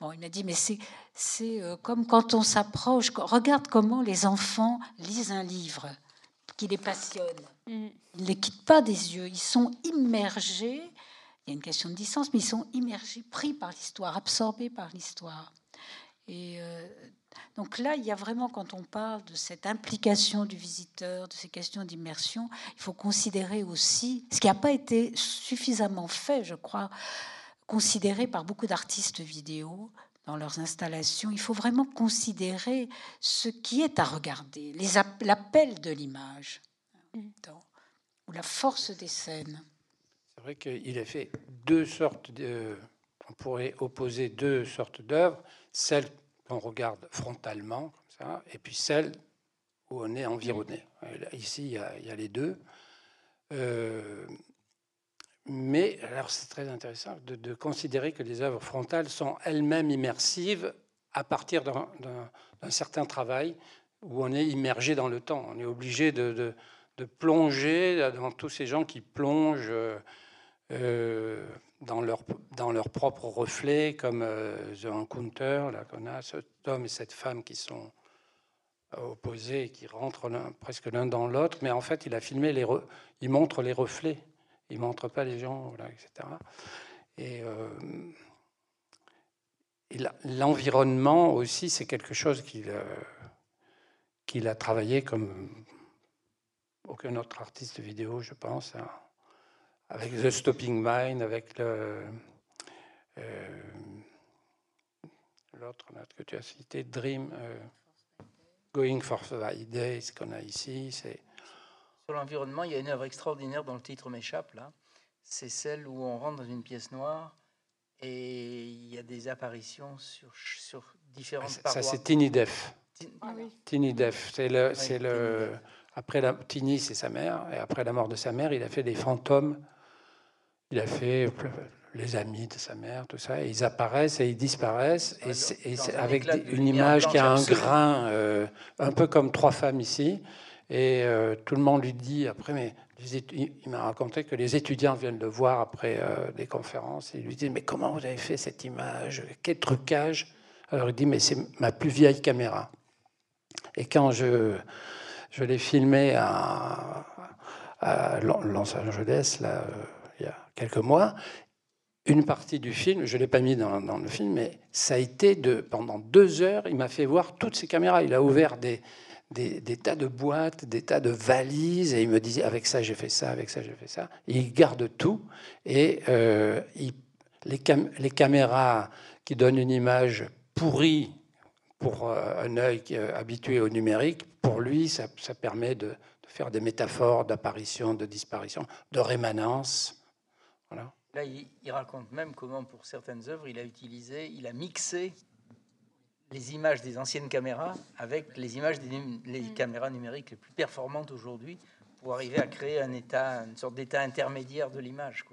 Bon, il m'a dit, mais c'est, c'est euh, comme quand on s'approche, regarde comment les enfants lisent un livre qui les passionne. Mm. Ils ne les quittent pas des yeux, ils sont immergés. Il y a une question de distance, mais ils sont immergés, pris par l'histoire, absorbés par l'histoire. Et euh, donc là, il y a vraiment, quand on parle de cette implication du visiteur, de ces questions d'immersion, il faut considérer aussi ce qui n'a pas été suffisamment fait, je crois, considéré par beaucoup d'artistes vidéo, dans leurs installations, il faut vraiment considérer ce qui est à regarder, l'appel de l'image mm. ou la force des scènes. C'est vrai qu'il a fait deux sortes de. On pourrait opposer deux sortes d'œuvres, celle qu'on regarde frontalement, comme ça, et puis celle où on est environné. Ici, il y a, il y a les deux. Euh, mais alors c'est très intéressant de, considérer que les œuvres frontales sont elles-mêmes immersives à partir d'un certain travail où on est immergé dans le temps. On est obligé de, plonger dans tous ces gens qui plongent euh, dans, leur, dans leur propre reflet, comme euh, The Encounter, là qu'on a, cet homme et cette femme qui sont opposés qui rentrent presque l'un dans l'autre, mais en fait, il a filmé il montre les reflets, il montre pas les gens, voilà, etc. Et, euh, l'environnement aussi, c'est quelque chose qu'il euh, qu'il a travaillé comme aucun autre artiste vidéo, je pense, hein. avec The Stopping Mind, avec le euh, l'autre que tu as cité, Dream, Going for the Days qu'on a ici. C'est sur l'environnement, il y a une œuvre extraordinaire dont le titre m'échappe là. C'est celle où on rentre dans une pièce noire et il y a des apparitions sur, sur différentes ça, parois. Ça, c'est Tiny Def. Ah Tiny Def, c'est le, c'est le. Après la Tiny, c'est sa mère, et après la mort de sa mère, il a fait des fantômes. Il a fait les amis de sa mère, tout ça. Et ils apparaissent et ils disparaissent, et, et avec une image qui a un grain, euh, un peu comme trois femmes ici. Et euh, tout le monde lui dit après, mais il m'a raconté que les étudiants viennent le voir après euh, des conférences. Et ils lui disent, mais comment vous avez fait cette image? Quel trucage? Alors il dit, mais c'est ma plus vieille caméra. Et quand je, je l'ai filmé à, à Los Angeles, là, il y a quelques mois, une partie du film, je ne l'ai pas mis dans, dans, le film, mais ça a été de, pendant deux heures, il m'a fait voir toutes ces caméras. Il a ouvert des, des, tas de boîtes, des tas de valises, et il me disait avec ça j'ai fait ça, avec ça j'ai fait ça. il garde tout, et euh, les, caméras qui donnent une image pourrie pour euh, un œil euh, habitué au numérique, pour lui, ça, permet de, faire des métaphores d'apparition, de disparition, de rémanence. Là, il, raconte même comment, pour certaines œuvres, il a utilisé, il a mixé les images des anciennes caméras avec les images des les mm. caméras numériques les plus performantes aujourd'hui pour arriver à créer un état, une sorte d'état intermédiaire de l'image.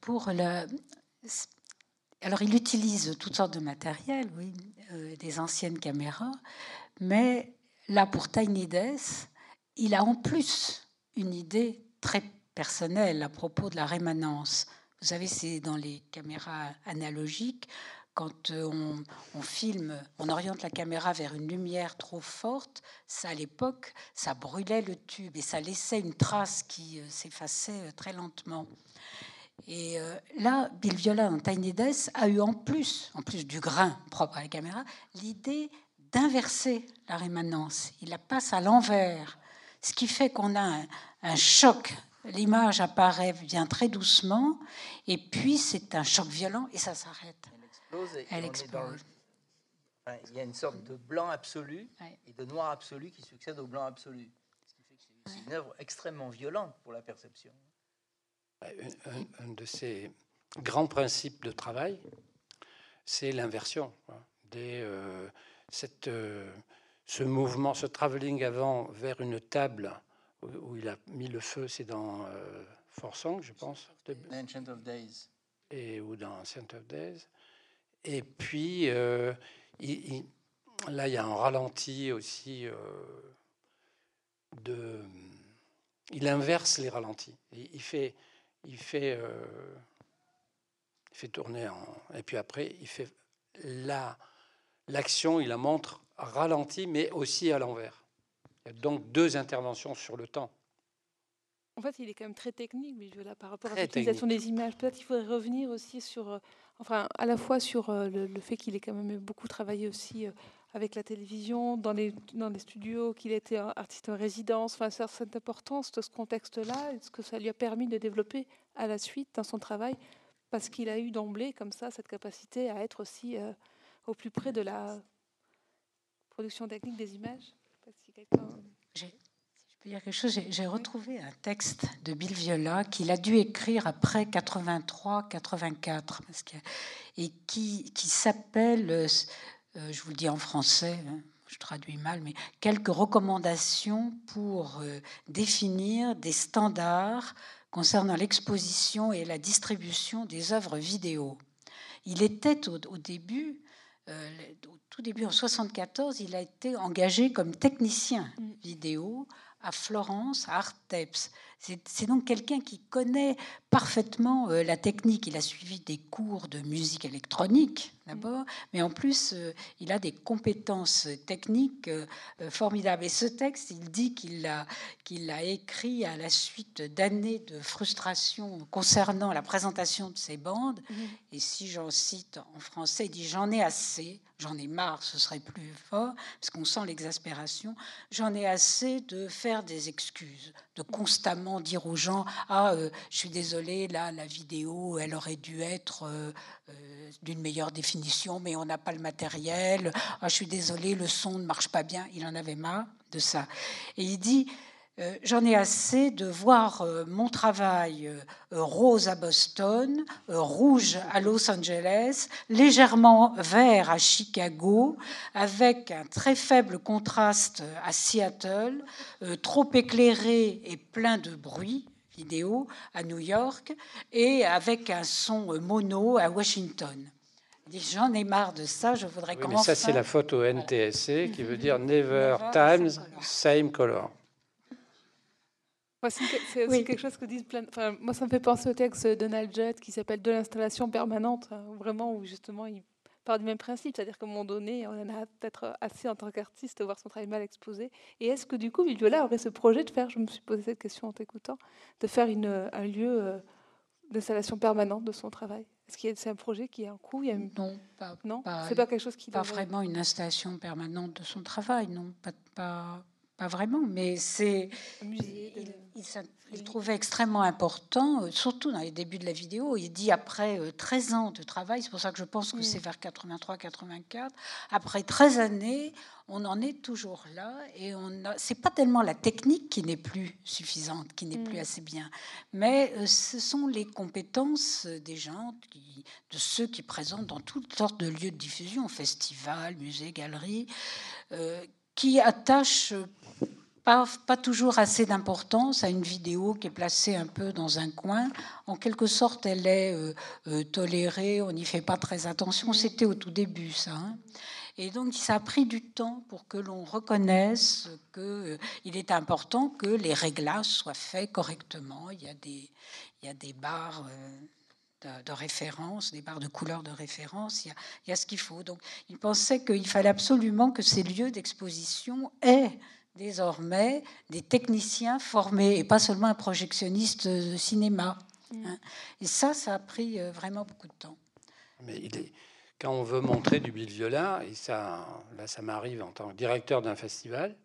pour le... Alors, il utilise toutes sortes de matériel, oui, euh, des anciennes caméras, mais là, pour Tiny Death, il a en plus une idée très personnelle à propos de la rémanence. Vous savez, c'est dans les caméras analogiques, quand euh, on, filme, on oriente la caméra vers une lumière trop forte, ça à l'époque, ça brûlait le tube et ça laissait une trace qui euh, s'effaçait euh, très lentement. Et là, Bill Viola dans Tiny Death a eu en plus, en plus du grain propre à la caméra, l'idée d'inverser la rémanence. Il la passe à l'envers, ce qui fait qu'on a un choc l'image apparaît, vient très doucement, et puis c'est un choc violent et ça s'arrête. Elle explose. il y a une sorte de blanc absolu et de noir absolu qui succède au blanc absolu. Ce c'est une œuvre extrêmement violente pour la perception. Un, de ces grands principes de travail, c'est l'inversion. Des, euh, cette, euh, ce mouvement, ce travelling avant vers une table où il a mis le feu, c'est dans euh, Forsong, je pense. Ancient of Days. Et, ou dans Ancient of Days. Et puis, euh, il, là, il y a un ralenti aussi euh, de. Il inverse les ralentis. Il, fait, il fait, euh, il fait tourner en, et puis après, il fait la l'action, il la montre ralentie, mais aussi à l'envers. Il y a donc deux interventions sur le temps. En fait, il est quand même très technique, mais là, par rapport à l'utilisation des images. Peut-être qu'il faudrait revenir aussi sur, euh, enfin, à la fois sur euh, le, fait qu'il ait quand même beaucoup travaillé aussi euh, avec la télévision, dans les, dans les studios, qu'il était artiste en résidence. Enfin, cette importance de ce contexte-là, ce que ça lui a permis de développer à la suite dans son travail, parce qu'il a eu d'emblée, comme ça, cette capacité à être aussi au plus près de la production technique des images. Je peux dire quelque chose, j'ai retrouvé un texte de Bill Viola qu'il a dû écrire après 83-84, et qui, qui s'appelle, euh, je vous le dis en français, hein, je traduis mal, mais quelques recommandations pour euh, définir des standards concernant l'exposition et la distribution des œuvres vidéo. Il était au début, euh, tout début en 74, il a été engagé comme technicien mm. vidéo à Florence, à Arteps. C'est donc quelqu'un qui connaît parfaitement euh, la technique. Il a suivi des cours de musique électronique d'abord, mais en plus, euh, il a des compétences techniques euh, formidables. Et ce texte, il dit qu'il l'a écrit à la suite d'années de frustration concernant la présentation de ses bandes. Mmh. Et si j'en cite en français, il dit J'en ai assez j'en ai marre, ce serait plus fort, parce qu'on sent l'exaspération, j'en ai assez de faire des excuses, de constamment dire aux gens, ah, euh, je suis désolé, là, la vidéo, elle aurait dû être euh, euh, d'une meilleure définition, mais on n'a pas le matériel, ah, je suis désolé, le son ne marche pas bien, il en avait marre de ça. Et il dit, j'en ai assez de voir euh, mon travail euh, rose à Boston, rouge à Los Angeles, légèrement vert à Chicago, avec un très faible contraste à Seattle, trop éclairé et plein de bruit vidéo à New York, et avec un son mono à Washington. J'en ai marre de ça, je voudrais oui, Mais ça, c'est la photo NTSC qui veut dire Never Times, Same Color c'est aussi quelque chose que disent plein. Enfin, moi, ça me fait penser au texte de Donald Judd qui s'appelle De l'installation permanente, hein, vraiment où justement il part du même principe, c'est-à-dire qu'à un moment donné, on en a peut-être assez en tant qu'artiste de voir son travail mal exposé. Et est-ce que du coup, Viviola aurait ce projet de faire, je me suis posé cette question en t'écoutant, de faire une, un lieu euh, d'installation permanente de son travail? Est-ce que c'est un projet qui a un coût il y a Non, pas, non? c'est pas quelque chose qui pas vraiment une installation permanente de son travail, non, pas, pas pas vraiment, mais c'est. Il, trouvait extrêmement important, euh, surtout dans les débuts de la vidéo. Il dit après 13 euh, ans de travail, c'est pour ça que je pense que c'est vers 83-84. Après 13 années, on en est toujours là et on c'est pas tellement la technique qui n'est plus suffisante, qui n'est plus mm. assez bien, mais euh, ce sont les compétences des gens, qui, de ceux qui présentent dans toutes sortes de lieux de diffusion, festivals, musées, galeries, qui attachent pas, toujours assez d'importance à une vidéo qui est placée un peu dans un coin. En quelque sorte, elle est euh, euh, tolérée, on n'y fait pas très attention. C'était au tout début, ça. Hein. Et donc, ça a pris du temps pour que l'on reconnaisse qu'il euh, est important que les réglages soient faits correctement. Il y a des, barres de, référence, des barres de couleur de référence, il y a, il y a ce qu'il faut. Donc, il pensait qu'il fallait absolument que ces lieux d'exposition aient désormais des techniciens formés et pas seulement un projectionniste de cinéma. Mm. Hein. Et ça, ça a pris euh, vraiment beaucoup de temps. Mais il est, quand on veut montrer du Bill Viola, et ça, là, ça m'arrive en tant que directeur d'un festival,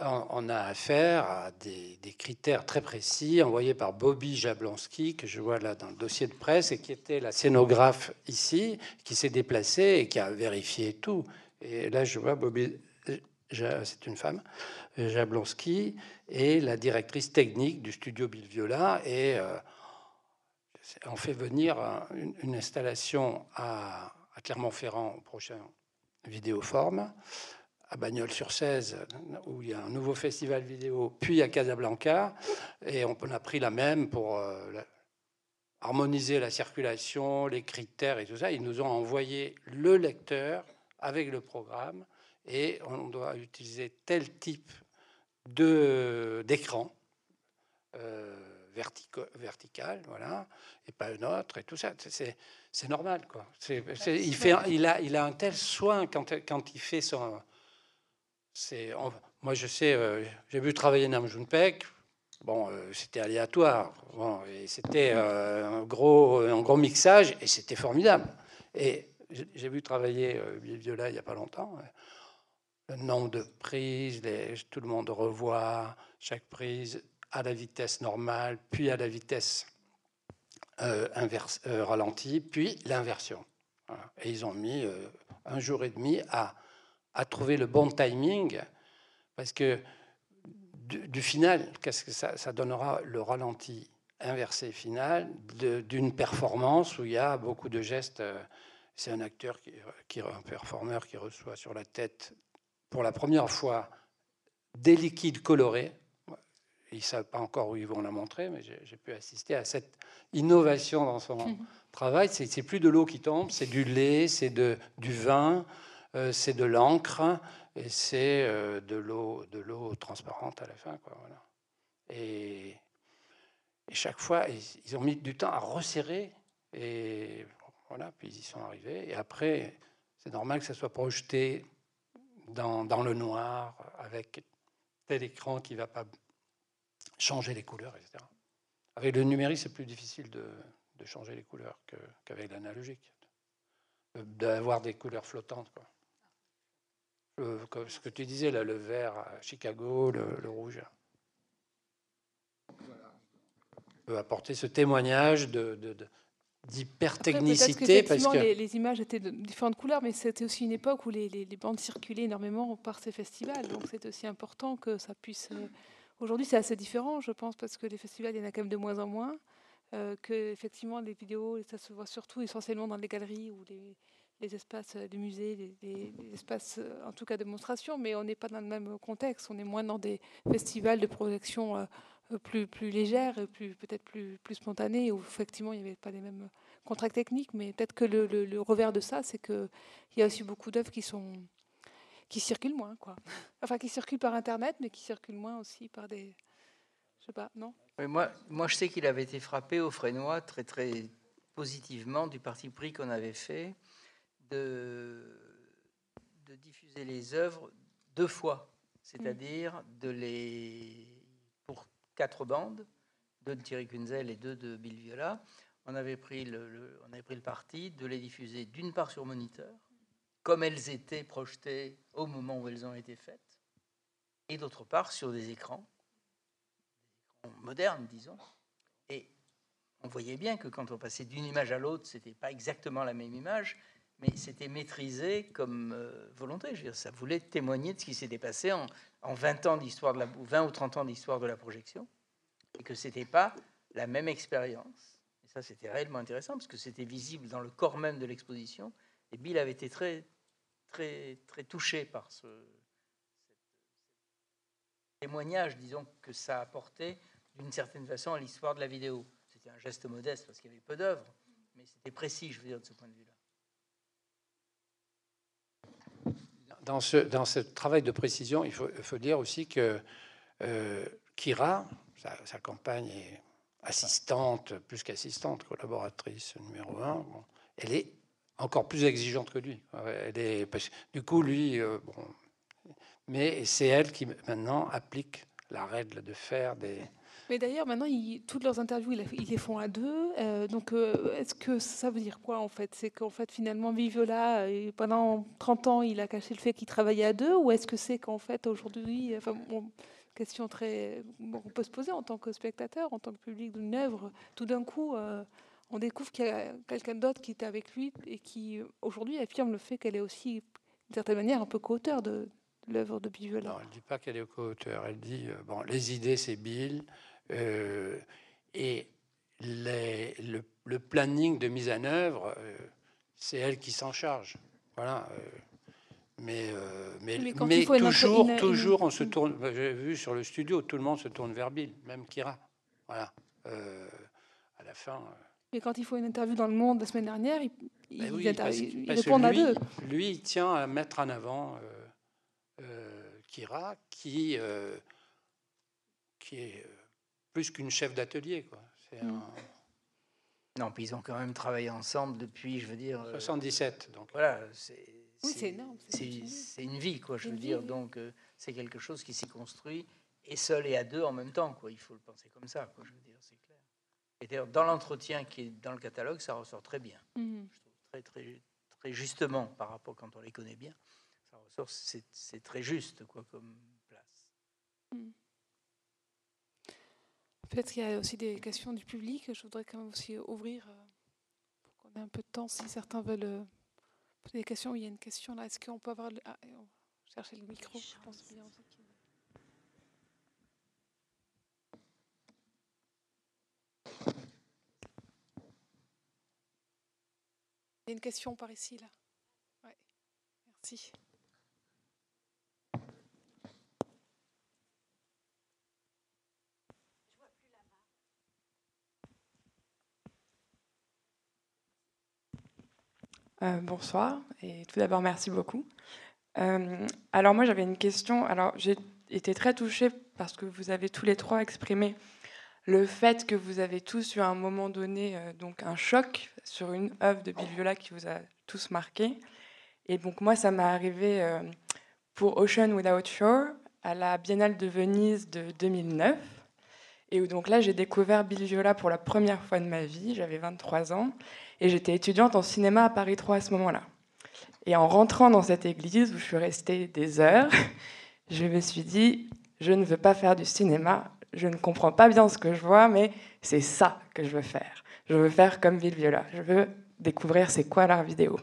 on a affaire à des, critères très précis envoyés par Bobby Jablonski, que je vois là dans le dossier de presse, et qui était la scénographe ici, qui s'est déplacée et qui a vérifié tout. Et là, je vois Bobby c'est une femme, Jablonski, et la directrice technique du studio Bill Viola. Et euh, on fait venir une, installation à, Clermont-Ferrand au prochain Vidéoforme, à Bagnols-sur-Cèze, où il y a un nouveau festival vidéo, puis à Casablanca. Et on a pris la même pour euh, harmoniser la circulation, les critères et tout ça. Ils nous ont envoyé le lecteur avec le programme et on doit utiliser tel type d'écran euh, vertical, voilà, et pas un autre, et tout ça. C'est normal, quoi. il, fait, il, a, il a un tel soin quand, quand il fait son. moi, je sais, euh, j'ai vu travailler Nam Junpek. Bon, euh, c'était aléatoire. Bon, c'était un, gros, un gros mixage, et c'était formidable. Et j'ai vu travailler Viola il n'y a pas longtemps le nombre de prises, tout le monde revoit chaque prise à la vitesse normale, puis à la vitesse euh, euh, ralentie, puis l'inversion. Et ils ont mis euh, un jour et demi à, trouver le bon timing, parce que du, final, qu'est-ce que ça, donnera le ralenti inversé final d'une performance où il y a beaucoup de gestes. C'est un acteur, qui, un performeur qui reçoit sur la tête pour la première fois des liquides colorés. Ils ne savent pas encore où ils vont la montrer, mais j'ai pu assister à cette innovation dans son mhm. travail. C'est plus de l'eau qui tombe, c'est du lait, c'est du vin, euh, c'est de l'encre et c'est euh, de l'eau de l'eau transparente à la fin. Quoi, voilà. Et Et chaque fois, ils ont mis du temps à resserrer. Et voilà, puis ils y sont arrivés. Et après, c'est normal que ça soit projeté dans, le noir, avec tel écran qui ne va pas changer les couleurs, etc. Avec le numérique, c'est plus difficile de, changer les couleurs qu'avec l'analogique. D'avoir des couleurs flottantes. Quoi. ce que tu disais, là, le vert à Chicago, le, rouge. peut apporter ce témoignage de, d'hypertechnicité. Parce que les, images étaient de différentes couleurs, mais c'était aussi une époque où les, bandes circulaient énormément par ces festivals. Donc c'est aussi important que ça puisse. Euh, aujourd'hui, c'est assez différent, je pense, parce que les festivals, il y en a quand même de moins en moins. Euh, que effectivement, les vidéos, ça se voit surtout essentiellement dans les galeries ou les, les espaces de musées, les, espaces, euh, en tout cas de démonstration, mais on n'est pas dans le même contexte. On est moins dans des festivals de projection. Euh, plus, plus légère, plus, peut-être plus, plus spontanée, où effectivement il n'y avait pas les mêmes contrats techniques, mais peut-être que le, le, revers de ça, c'est qu'il y a aussi beaucoup d'œuvres qui sont qui circulent moins, quoi. Enfin, qui circulent par Internet, mais qui circulent moins aussi par des... Je sais pas, non? Moi, moi, je sais qu'il avait été frappé au Frénois très, très positivement du parti pris qu'on avait fait de, de diffuser les œuvres deux fois, c'est-à-dire de les quatre bandes, deux de Thierry Kunzel et deux de Bill Viola. On avait pris le, on avait pris le parti de les diffuser d'une part sur moniteur, comme elles étaient projetées au moment où elles ont été faites, et d'autre part sur des écrans, des écrans modernes, disons. Et on voyait bien que quand on passait d'une image à l'autre, c'était pas exactement la même image, mais c'était maîtrisé comme euh, volonté. Ça voulait témoigner de ce qui s'était passé en, en 20 ans d'histoire de la, 20 ou 30 ans d'histoire de la projection, et que c'était pas la même expérience. Et ça, c'était réellement intéressant parce que c'était visible dans le corps même de l'exposition. Et Bill avait été très, très, très touché par ce, témoignage, disons, que ça apportait d'une certaine façon à l'histoire de la vidéo. C'était un geste modeste parce qu'il y avait peu d'œuvres, mais c'était précis, je veux dire, de ce point de vue-là. Dans ce, dans ce travail de précision, il faut, dire aussi que euh, Kira, sa, compagne est assistante, plus qu'assistante, collaboratrice numéro un, elle est encore plus exigeante que lui. Elle est, du coup, lui, euh, bon, mais c'est elle qui maintenant applique la règle de faire des, mais d'ailleurs, maintenant, toutes leurs interviews, ils, les font à deux. Euh, donc, euh, est-ce que ça veut dire quoi, en fait? C'est qu'en fait, finalement, Viviola, euh, pendant 30 ans, il a caché le fait qu'il travaillait à deux Ou est-ce que c'est qu'en fait, aujourd'hui, enfin, question très. on peut se poser en tant que spectateur, en tant que public d'une œuvre, tout d'un coup, on découvre qu'il y a quelqu'un d'autre qui était avec lui et qui, aujourd'hui, affirme le fait qu'elle est aussi, d'une certaine manière, un peu co-auteur de, l'œuvre de Viviola. Non, elle ne dit pas qu'elle est co-auteur. Elle dit, bon, les idées, c'est Bill. Euh, et le, planning de mise en œuvre, euh, c'est elle qui s'en charge. Voilà. Euh, mais, mais, mais, toujours, toujours, on se tourne. J'ai vu sur le studio, tout le monde se tourne vers Bill, même Kira. Voilà. à la fin. Mais quand il faut une interview dans le Monde la semaine dernière, il, ben oui, à deux. Lui, il tient à mettre en avant Kira, qui, qui est plus qu'une chef d'atelier. quoi. Mm. Non, puis ils ont quand même travaillé ensemble depuis, je veux dire. 77, euh, donc. Voilà, c'est. c'est C'est une vie, quoi, je veux dire. Donc, euh, c'est quelque chose qui s'est construit et seul et à deux en même temps, quoi. Il faut le penser comme ça, quoi, je veux dire, c'est clair. Et d'ailleurs, dans l'entretien qui est dans le catalogue, ça ressort très bien. Mm. Je trouve très, très, très justement par rapport quand on les connaît bien. Ça ressort, c'est très juste, quoi, comme place. Mm. Peut-être qu'il y a aussi des questions du public. Je voudrais quand même aussi ouvrir euh, pour qu'on ait un peu de temps si certains veulent euh, poser des questions. Il y a une question là. Est-ce qu'on peut avoir. Le... Ah, on va chercher le micro. Je pense bien. Il y a une question par ici, là. Ouais. Merci. Euh, bonsoir et tout d'abord merci beaucoup. Euh, alors moi j'avais une question. Alors j'ai été très touchée parce que vous avez tous les trois exprimé le fait que vous avez tous eu à un moment donné euh, donc un choc sur une œuvre de Bill Viola qui vous a tous marqué. Et donc moi, ça m'est arrivé pour Ocean Without Shore à la Biennale de Venise de 2009. Et donc là, j'ai découvert Bill Viola pour la première fois de ma vie. J'avais 23 ans et j'étais étudiante en cinéma à Paris 3 à ce moment-là. Et en rentrant dans cette église où je suis restée des heures, je me suis dit, je ne veux pas faire du cinéma, je ne comprends pas bien ce que je vois, mais c'est ça que je veux faire. Je veux faire comme Ville Viola. Je veux découvrir c'est quoi l'art vidéo.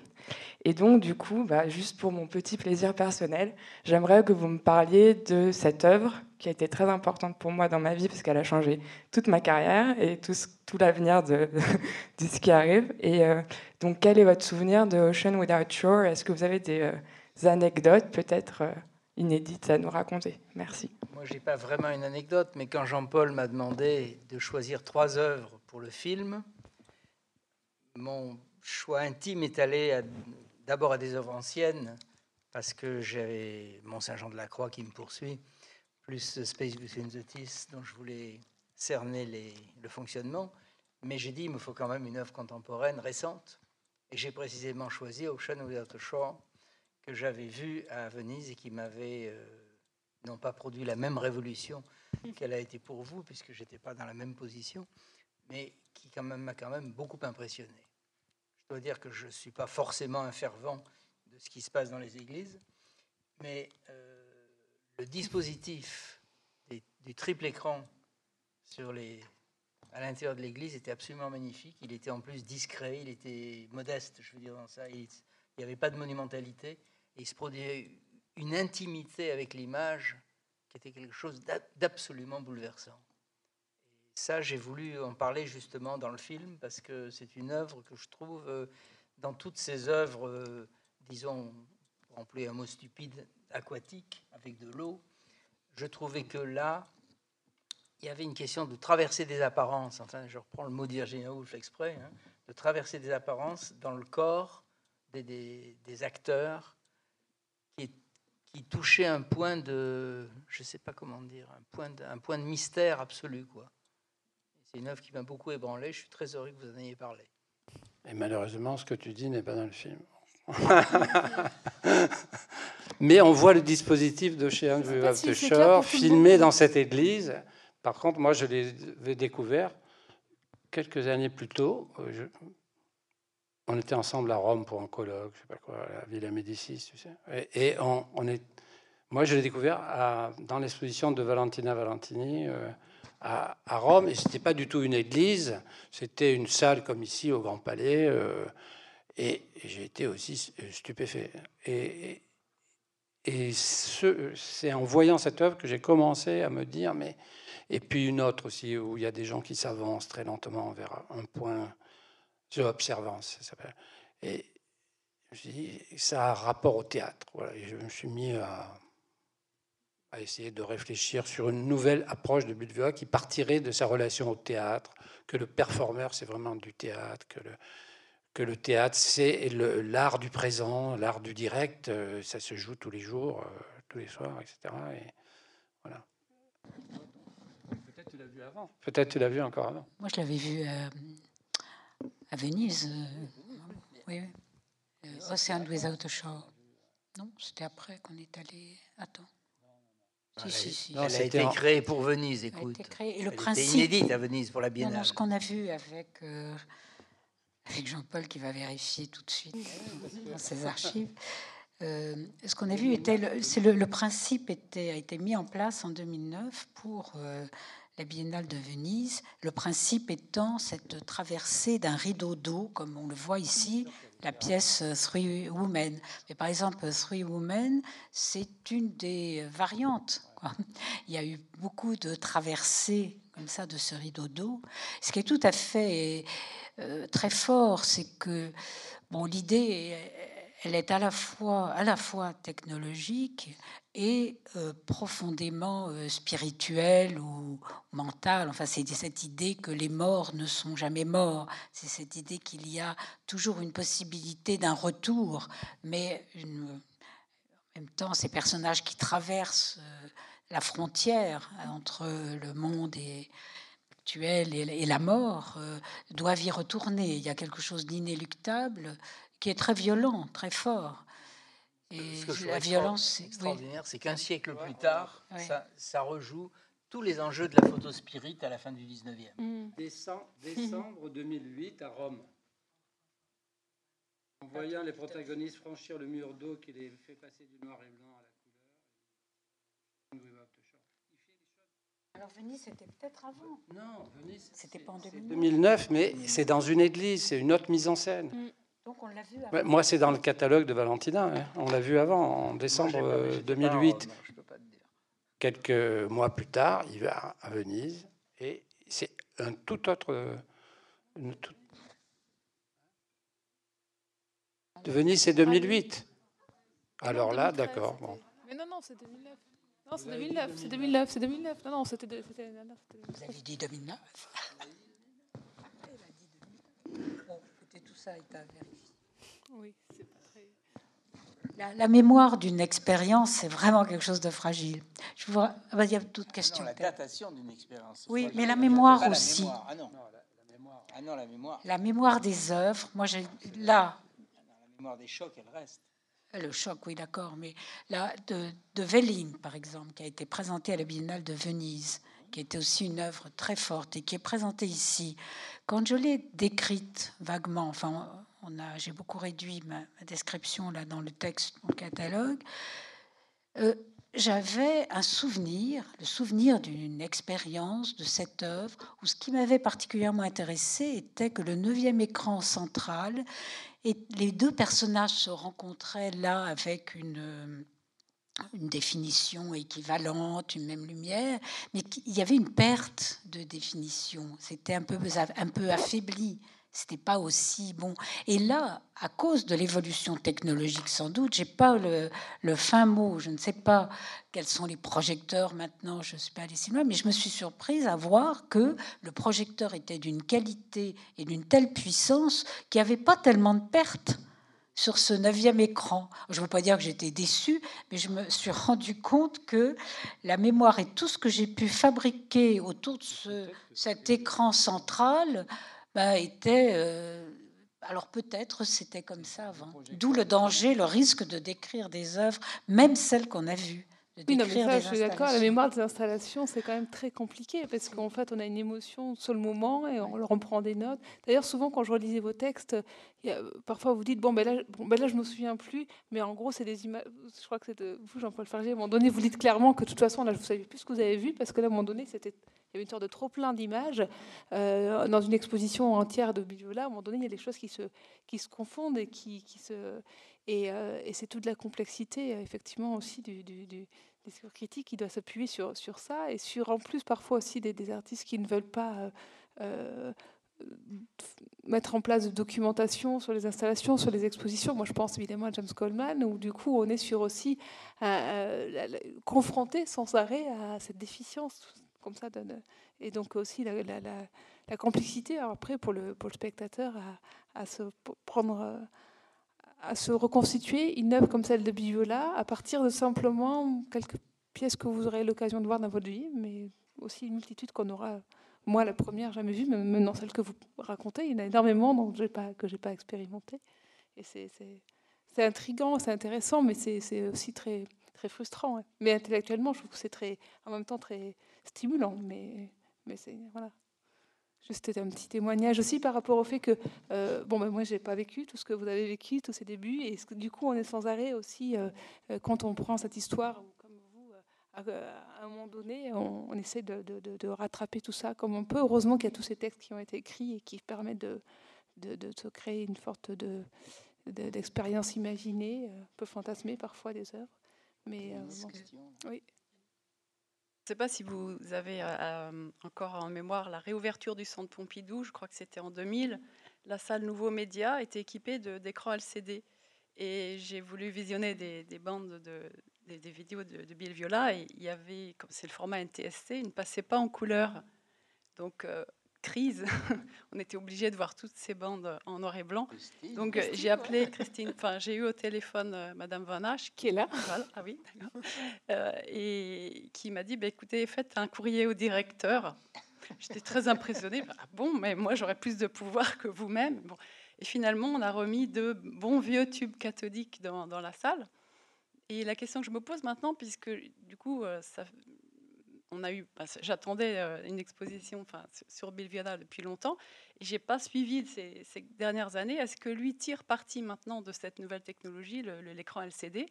Et donc, du coup, bah, juste pour mon petit plaisir personnel, j'aimerais que vous me parliez de cette œuvre qui a été très importante pour moi dans ma vie parce qu'elle a changé toute ma carrière et tout, tout l'avenir de, de, ce qui arrive. Et euh, donc, quel est votre souvenir de Ocean Without Shore? Est-ce que vous avez des, euh, anecdotes peut-être euh, inédites à nous raconter? Merci. Moi, je n'ai pas vraiment une anecdote, mais quand Jean-Paul m'a demandé de choisir trois œuvres pour le film, mon choix intime est allé d'abord à des œuvres anciennes, parce que j'avais Mont-Saint-Jean de la Croix qui me poursuit, plus Space Between the Teeth, dont je voulais cerner le fonctionnement. Mais j'ai dit, il me faut quand même une œuvre contemporaine récente. Et j'ai précisément choisi Ocean Without a Shore, que j'avais vu à Venise et qui m'avait euh, non pas produit la même révolution qu'elle a été pour vous, puisque j'étais pas dans la même position, mais qui quand même m'a quand même beaucoup impressionné. Je dois dire que je ne suis pas forcément un fervent de ce qui se passe dans les églises, mais euh, le dispositif du triple écran à l'intérieur de l'église était absolument magnifique. Il était en plus discret, il était modeste, je veux dire, dans ça. Il n'y avait pas de monumentalité. Il se produisait une intimité avec l'image qui était quelque chose d'absolument bouleversant. Et ça, j'ai voulu en parler justement dans le film parce que c'est une œuvre que je trouve euh, dans toutes ces œuvres, euh, disons, pour employer un mot stupide, aquatiques, avec de l'eau. Je trouvais que là, il y avait une question de traverser des apparences. Enfin, je reprends le mot d'Irgina Woolf exprès, hein, de traverser des apparences dans le corps des, des, des acteurs qui touchait un point de, je sais pas comment dire, un point de, un point de mystère absolu. quoi. C'est une œuvre qui m'a beaucoup ébranlé. Je suis très heureux que vous en ayez parlé. Et malheureusement, ce que tu dis n'est pas dans le film. Mais on voit le dispositif de chez Andrew ah, bah Shore filmé dans cette église. Par contre, moi, je l'ai découvert quelques années plus tôt. Je, on était ensemble à Rome pour un colloque, je sais pas quoi, à Villa Médicis, tu sais. Et, on, est, moi, je l'ai découvert dans l'exposition de Valentina Valentini euh, à, Rome. Et c'était pas du tout une église, c'était une salle comme ici au Grand Palais. Euh, et, j'ai été aussi stupéfait. Et, et c'est en voyant cette œuvre que j'ai commencé à me dire, mais et puis une autre aussi où il y a des gens qui s'avancent très lentement vers un point observance, ça s'appelle. Et je dis, ça a rapport au théâtre. Voilà, et je me suis mis à, essayer de réfléchir sur une nouvelle approche de Budvia qui partirait de sa relation au théâtre, que le performeur, c'est vraiment du théâtre, que le, que le théâtre, c'est l'art du présent, l'art du direct, euh, ça se joue tous les jours, euh, tous les soirs, etc. Et voilà. Peut-être tu l'as vu avant. Peut-être tu l'as vu encore avant. Moi, je l'avais vu euh, à Venise. Euh, oui, oui. Euh, Ocean Without a Shore. Non, c'était après qu'on est allé. Attends. Si, si, si. Non, elle a été créée pour Venise, écoute. Elle a été Et le elle principe... inédite à Venise pour la Biennale. Non, ce qu'on a vu avec, euh, avec Jean-Paul qui va vérifier tout de suite dans ses archives. Euh, ce qu'on a vu était, le, le, principe était, a été mis en place en 2009 pour euh, la Biennale de Venise, le principe étant cette traversée d'un rideau d'eau, comme on le voit ici, la pièce Three Women. Mais par exemple, Three Women, c'est une des variantes. Il y a eu beaucoup de traversées comme ça de ce rideau d'eau. Ce qui est tout à fait euh, très fort, c'est que bon, l'idée elle est à la fois, à la fois technologique et euh, profondément euh, spirituelle ou mentale. Enfin, c'est cette idée que les morts ne sont jamais morts. C'est cette idée qu'il y a toujours une possibilité d'un retour, mais en même temps, ces personnages qui traversent la frontière entre le monde et actuelle et, la mort doivent y retourner. Il y a quelque chose d'inéluctable qui est très violent, très fort. Et la violence, extraordinaire, c'est qu'un siècle plus tard, ça, rejoue tous les enjeux de la photo spirit à la fin du 19e. Mm. Décembre 2008 à Rome. En voyant les protagonistes franchir le mur d'eau qui les fait passer du noir et blanc. Alors Venise, c'était peut-être avant. Non, Venise, c'était pas en 2009. 2009, mais c'est dans une église, c'est une autre mise en scène. Mm. Donc on l'a vu avant. moi, c'est dans le catalogue de Valentina. Hein. On l'a vu avant, en décembre 2008. Quelques mois plus tard, il va à Venise et c'est un tout autre. De Venise, c'est 2008. Alors là, d'accord. Bon. Mais non, non, c'est 2009. Non, c'est 2009, c'est 2009, c'est 2009. Non, non, c'était. Vous avez dit 2009. Bon, écoutez, tout ça est à vérifier. Oui, c'est pas très. La, la, mémoire d'une expérience, c'est vraiment quelque chose de fragile. Je vois, ah bah, il y a d'autres questions. Non, la datation d'une expérience. Oui, mais la mémoire aussi. La mémoire. Ah non. non la, mémoire. Ah non, la mémoire. La mémoire des œuvres. Moi, j'ai là. La mémoire des chocs, elle reste. Le choc, oui, d'accord, mais là, de, de par exemple, qui a été présenté à la Biennale de Venise, qui était aussi une œuvre très forte et qui est présentée ici. Quand je l'ai décrite vaguement, enfin, j'ai beaucoup réduit ma, description là dans le texte, mon catalogue. Euh, j'avais un souvenir, le souvenir d'une expérience de cette œuvre, où ce qui m'avait particulièrement intéressé était que le neuvième écran central et les deux personnages se rencontraient là avec une une définition équivalente, une même lumière, mais il y avait une perte de définition. C'était un peu, un peu affaibli. C'était pas aussi bon. Et là, à cause de l'évolution technologique, sans doute, j'ai pas le, le, fin mot. Je ne sais pas quels sont les projecteurs maintenant. Je ne suis pas allée si loin, mais je me suis surprise à voir que le projecteur était d'une qualité et d'une telle puissance qu'il n'y avait pas tellement de pertes sur ce neuvième écran. Je ne veux pas dire que j'étais déçue, mais je me suis rendu compte que la mémoire et tout ce que j'ai pu fabriquer autour de ce, cet écran central bah, était... Euh, alors peut-être c'était comme ça avant. D'où le danger, le risque de décrire des œuvres, même celles qu'on a vues. Oui, non, mais ça, je suis d'accord. La mémoire des installations, c'est quand même très compliqué parce qu'en fait, on a une émotion sur le moment et on leur reprend des notes. D'ailleurs, souvent, quand je relisais vos textes, parfois vous dites bon ben là, bon, ben là, je me souviens plus, mais en gros, c'est des images. Je crois que c'est vous, Jean-Paul Fargier. À un moment donné, vous dites clairement que de toute façon, là, je ne savais plus ce que vous avez vu parce que là, à un moment donné, c'était il y avait une sorte de trop plein d'images euh, dans une exposition entière de Biviola. À un moment donné, il y a des choses qui se qui se confondent et qui, se et, euh, et c'est toute la complexité, effectivement, aussi du, du, du discours critique qui doit s'appuyer sur, sur ça et sur, en plus, parfois aussi des, artistes qui ne veulent pas euh, mettre en place de documentation sur les installations, sur les expositions. Moi, je pense évidemment à James Coleman, où du coup, on est sur aussi confronté sans arrêt à cette déficience, ça. et donc aussi la, complexité, après, pour le, pour le spectateur, à, se prendre à se reconstituer une œuvre comme celle de Biviola à partir de simplement quelques pièces que vous aurez l'occasion de voir dans votre vie, mais aussi une multitude qu'on aura, moi la première, jamais vue, mais dans celle que vous racontez, il y en a énormément dont pas, que je n'ai pas expérimenté. Et c'est intriguant, c'est intéressant, mais c'est aussi très frustrant. Mais intellectuellement, je trouve que c'est très, en même temps très stimulant. Mais, mais c'est voilà. Juste un petit témoignage aussi par rapport au fait que, euh, bon, ben moi, j'ai pas vécu tout ce que vous avez vécu, tous ces débuts, et du coup, on est sans arrêt aussi, euh, euh, quand on prend cette histoire, comme vous, à, un moment donné, on, essaie de, de, rattraper tout ça comme on peut. Heureusement qu'il y a tous ces textes qui ont été écrits et qui permettent de, de, se créer une sorte de, d'expérience imaginée, un peu fantasmée parfois des œuvres. Mais, oui. Je ne sais pas si vous avez euh, euh, encore en mémoire la réouverture du centre Pompidou, je crois que c'était en 2000. La salle Nouveau Média était équipée d'écrans LCD. Et j'ai voulu visionner des, bandes, de, des, vidéos de, Bill Viola. Et il y avait, comme c'est le format NTSC, il ne passait pas en couleur. Donc, euh, crise, on était obligé de voir toutes ces bandes en noir et blanc. Donc j'ai appelé Christine, enfin j'ai eu au téléphone euh, Madame Van qui est là, ah oui, euh, et qui m'a dit bah, écoutez, faites un courrier au directeur J'étais très impressionnée. Ah bon, mais moi j'aurais plus de pouvoir que vous-même. Bon. Et finalement, on a remis de bons vieux tubes cathodiques dans, dans la salle. Et la question que je me pose maintenant, puisque du coup, euh, ça, on a eu, bah, j'attendais euh, une exposition enfin, sur Bill Viola depuis longtemps, et j'ai pas suivi ces, dernières années. Est-ce que lui tire parti maintenant de cette nouvelle technologie, l'écran LCD,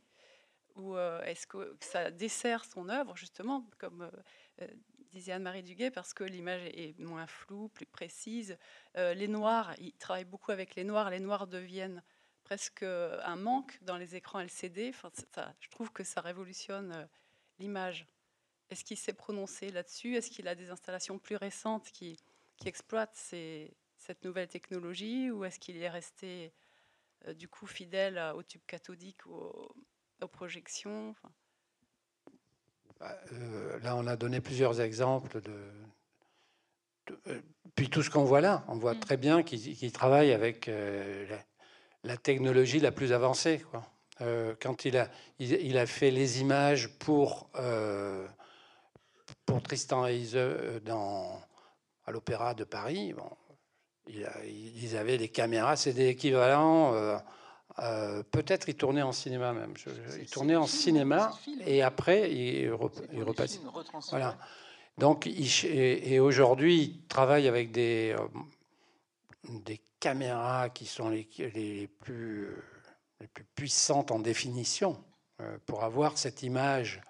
ou euh, est-ce que ça dessert son œuvre justement, comme disait Anne-Marie Duguay, parce que l'image est moins floue, plus précise? les noirs, il travaille beaucoup avec les noirs. Les noirs deviennent presque un manque dans les écrans LCD. Enfin, je trouve que ça révolutionne euh, l'image. Est-ce qu'il s'est prononcé là-dessus? Est-ce qu'il a des installations plus récentes qui, qui exploitent cette nouvelle technologie? Ou est-ce qu'il est resté euh, du coup fidèle au tube cathodique ou aux, projections? Bah, euh, Là, on a donné plusieurs exemples de, puis tout ce qu'on voit là, on voit mm. très bien qu'il travaille avec la technologie la plus avancée. Quoi. Euh, quand il a, il, a fait les images pour, euh, pour Tristan et euh, dans, à l'Opéra de Paris, bon, ils avaient les caméras, c'est des équivalents. Peut-être il tournait en cinéma même. il tournait en cinéma et après il, il repassait. Voilà. Donc, et, aujourd'hui, il travaille avec des, des caméras qui sont les, les, plus, les plus puissantes en définition euh, pour avoir cette image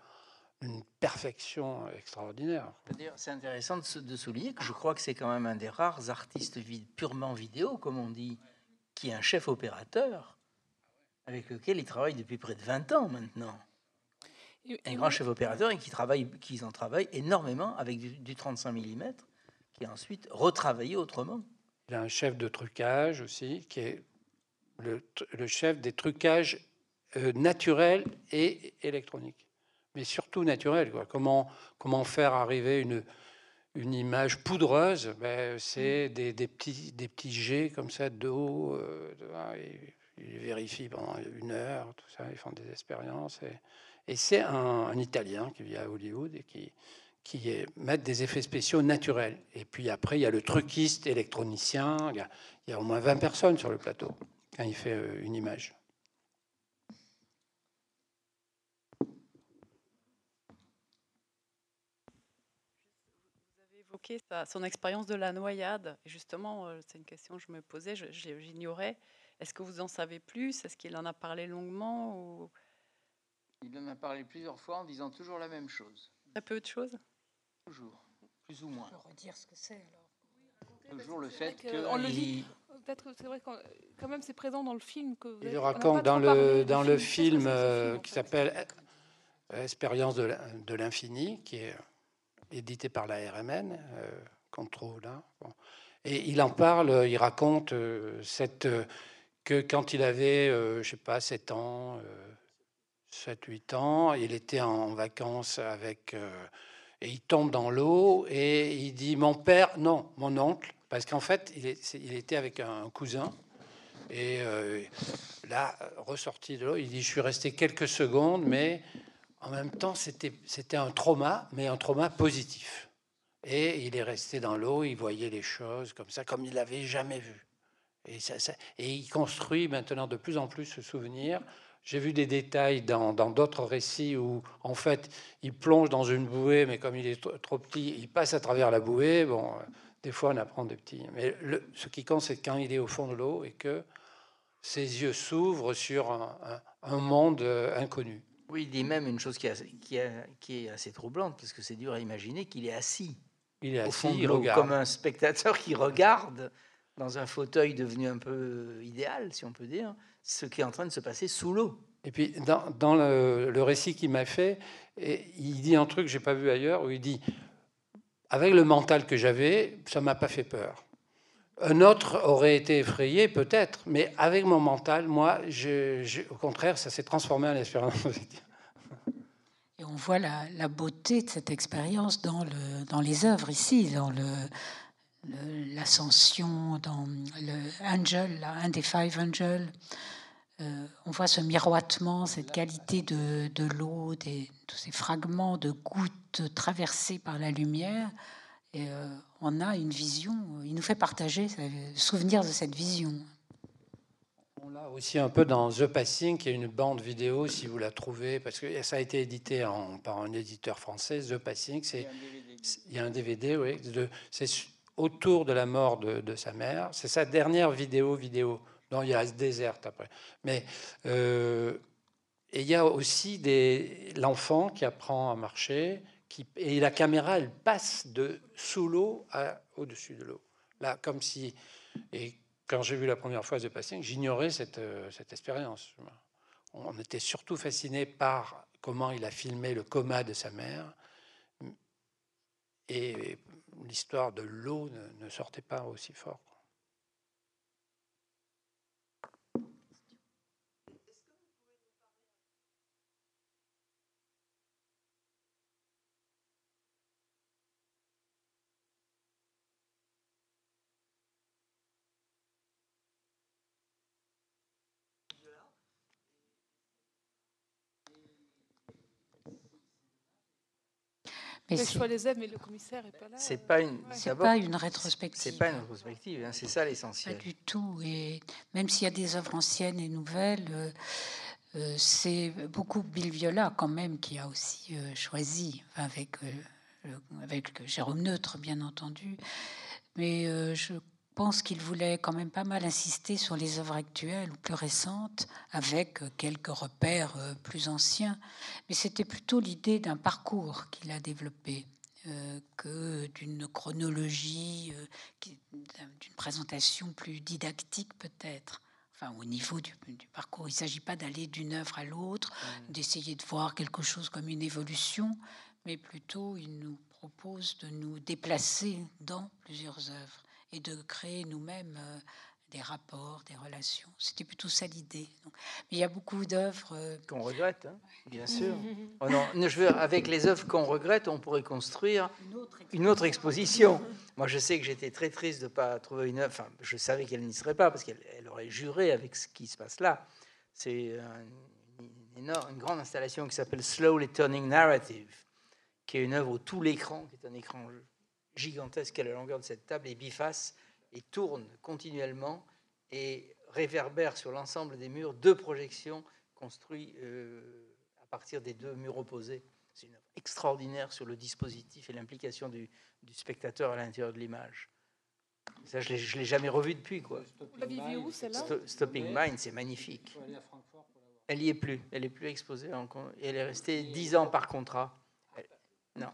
d'une perfection extraordinaire. C'est intéressant de, souligner que je crois que c'est quand même un des rares artistes purement vidéo, comme on dit, qui est un chef opérateur avec lequel il travaille depuis près de 20 ans maintenant. Un grand chef opérateur et qui, travaille, qui en travaille énormément avec du, du 35 mm, qui est ensuite retravaillé autrement. Il a un chef de trucage aussi, qui est le, chef des trucages euh, naturels et électroniques. Mais surtout naturels. Quoi. Comment, comment faire arriver une, une image poudreuse? Ben, C'est des, des, petits, des petits jets comme ça d'eau. Euh, ils vérifient pendant une heure, tout ça. Ils font des expériences. Et, et c'est un, un, Italien qui vit à Hollywood et qui, qui est, mettent des effets spéciaux naturels. Et puis après, il y a le truquiste électronicien. Il y a, au moins 20 personnes sur le plateau quand il fait euh, une image. Son expérience de la noyade. Et justement, euh, c'est une question que je me posais, j'ignorais. Est-ce que vous en savez plus? Est-ce qu'il en a parlé longuement ou... Il en a parlé plusieurs fois en disant toujours la même chose. Très peu de choses? Toujours, plus ou moins. Je redire ce que c'est alors. Toujours le fait que. le dit. Peut-être c'est vrai quand même c'est présent dans le film que. il le raconte dans le dans le film, euh, qui s'appelle Expérience de l'infini, qui est édité par la RMN, euh, Contrôle. Hein, Et il en parle, il raconte euh, cette, que quand il avait, je sais pas, 7 ans, 7-8 ans, il était en vacances avec et il tombe dans l'eau et il dit Mon père, non, mon oncle, parce qu'en fait, il, était avec un cousin. Et euh, là, ressorti de l'eau, il dit Je suis resté quelques secondes, mais en même temps, c'était un trauma, mais un trauma positif. Et il est resté dans l'eau, il voyait les choses comme ça, comme il n'avait jamais vu. Et, il construit maintenant de plus en plus ce souvenir j'ai vu des détails dans d'autres récits où, en fait, il plonge dans une bouée, mais comme il est trop petit, il passe à travers la bouée. Bon, des fois, on apprend des petits. Mais ce qui compte, c'est quand il est au fond de l'eau et que ses yeux s'ouvrent sur un, monde euh, inconnu. Oui, il dit même une chose qui, qui, qui est assez troublante, parce que c'est dur à imaginer qu'il est assis. Il est assis, au fond il regarde. comme un spectateur qui regarde dans un fauteuil devenu un peu idéal, si on peut dire, ce qui est en train de se passer sous l'eau. Et puis, dans, dans le, le, récit qu'il m'a fait, il dit un truc que j'ai pas vu ailleurs, où il dit Avec le mental que j'avais, ça m'a pas fait peur. Un autre aurait été effrayé, peut-être, mais avec mon mental, moi, je, au contraire, ça s'est transformé en expérience Et on voit la, beauté de cette expérience dans, le, dans les œuvres ici, dans l'ascension dans le Angel, un des Five Angels. Euh, on voit ce miroitement, cette qualité de, de l'eau, tous ces fragments de gouttes traversées par la lumière. Et on a une vision, il nous fait partager, souvenir de cette vision. On l'a aussi un peu dans The Passing, qui est une bande vidéo, si vous la trouvez, parce que ça a été édité par un éditeur français. The Passing, c'est il y a un DVD, oui, c'est autour de la mort de, sa mère. C'est sa dernière vidéo, vidéo. Non, il y a désert après. Mais euh, et il y a aussi l'enfant qui apprend à marcher, et la caméra, elle passe de sous l'eau au-dessus de l'eau. Là, comme si. Et quand j'ai vu la première fois The Passing, j'ignorais cette, euh, cette expérience. On était surtout fasciné par comment il a filmé le coma de sa mère. Et l'histoire de l'eau ne, sortait pas aussi fort. Mais je les aime, mais le commissaire n'est pas là. C'est pas une, c'est pas une rétrospective. C'est pas une rétrospective, hein, c'est ça l'essentiel. Pas du tout. Et même s'il y a des œuvres anciennes et nouvelles, euh, euh, c'est beaucoup Bill Viola quand même qui a aussi euh, choisi, avec, avec Jérôme Neutre bien entendu. Mais je pense qu'il voulait quand même pas mal insister sur les œuvres actuelles ou plus récentes, avec quelques repères euh, plus anciens. Mais c'était plutôt l'idée d'un parcours qu'il a développé. Euh, que d'une chronologie, euh, d'une présentation plus didactique peut-être. Enfin, au niveau du, parcours, il ne s'agit pas d'aller d'une œuvre à l'autre, mmh. d'essayer de voir quelque chose comme une évolution, mais plutôt il nous propose de nous déplacer dans plusieurs œuvres et de créer nous-mêmes euh, des rapports, des relations. C'était plutôt ça l'idée. Mais il y a beaucoup d'œuvres euh, qu'on regrette, hein, bien sûr. oh non, je veux, avec les œuvres qu'on regrette, on pourrait construire une autre exposition. Moi, je sais que j'étais très triste de ne pas trouver une œuvre. Enfin, je savais qu'elle n'y serait pas parce qu'elle aurait juré avec ce qui se passe là. C'est une, une, grande installation qui s'appelle Slowly Turning Narrative, qui est une œuvre où tout l'écran, qui est un écran gigantesque à la longueur de cette table et biface et tourne continuellement et réverbère sur l'ensemble des murs deux projections construites euh, à partir des deux murs opposés. C'est une œuvre extraordinaire sur le dispositif et l'implication du, spectateur à l'intérieur de l'image. Ça, je ne l'ai jamais revu depuis. Quoi. Stopping Mind, c'est magnifique. Elle n'y est plus. Elle n'est plus exposée. elle est restée dix ans par contrat. non.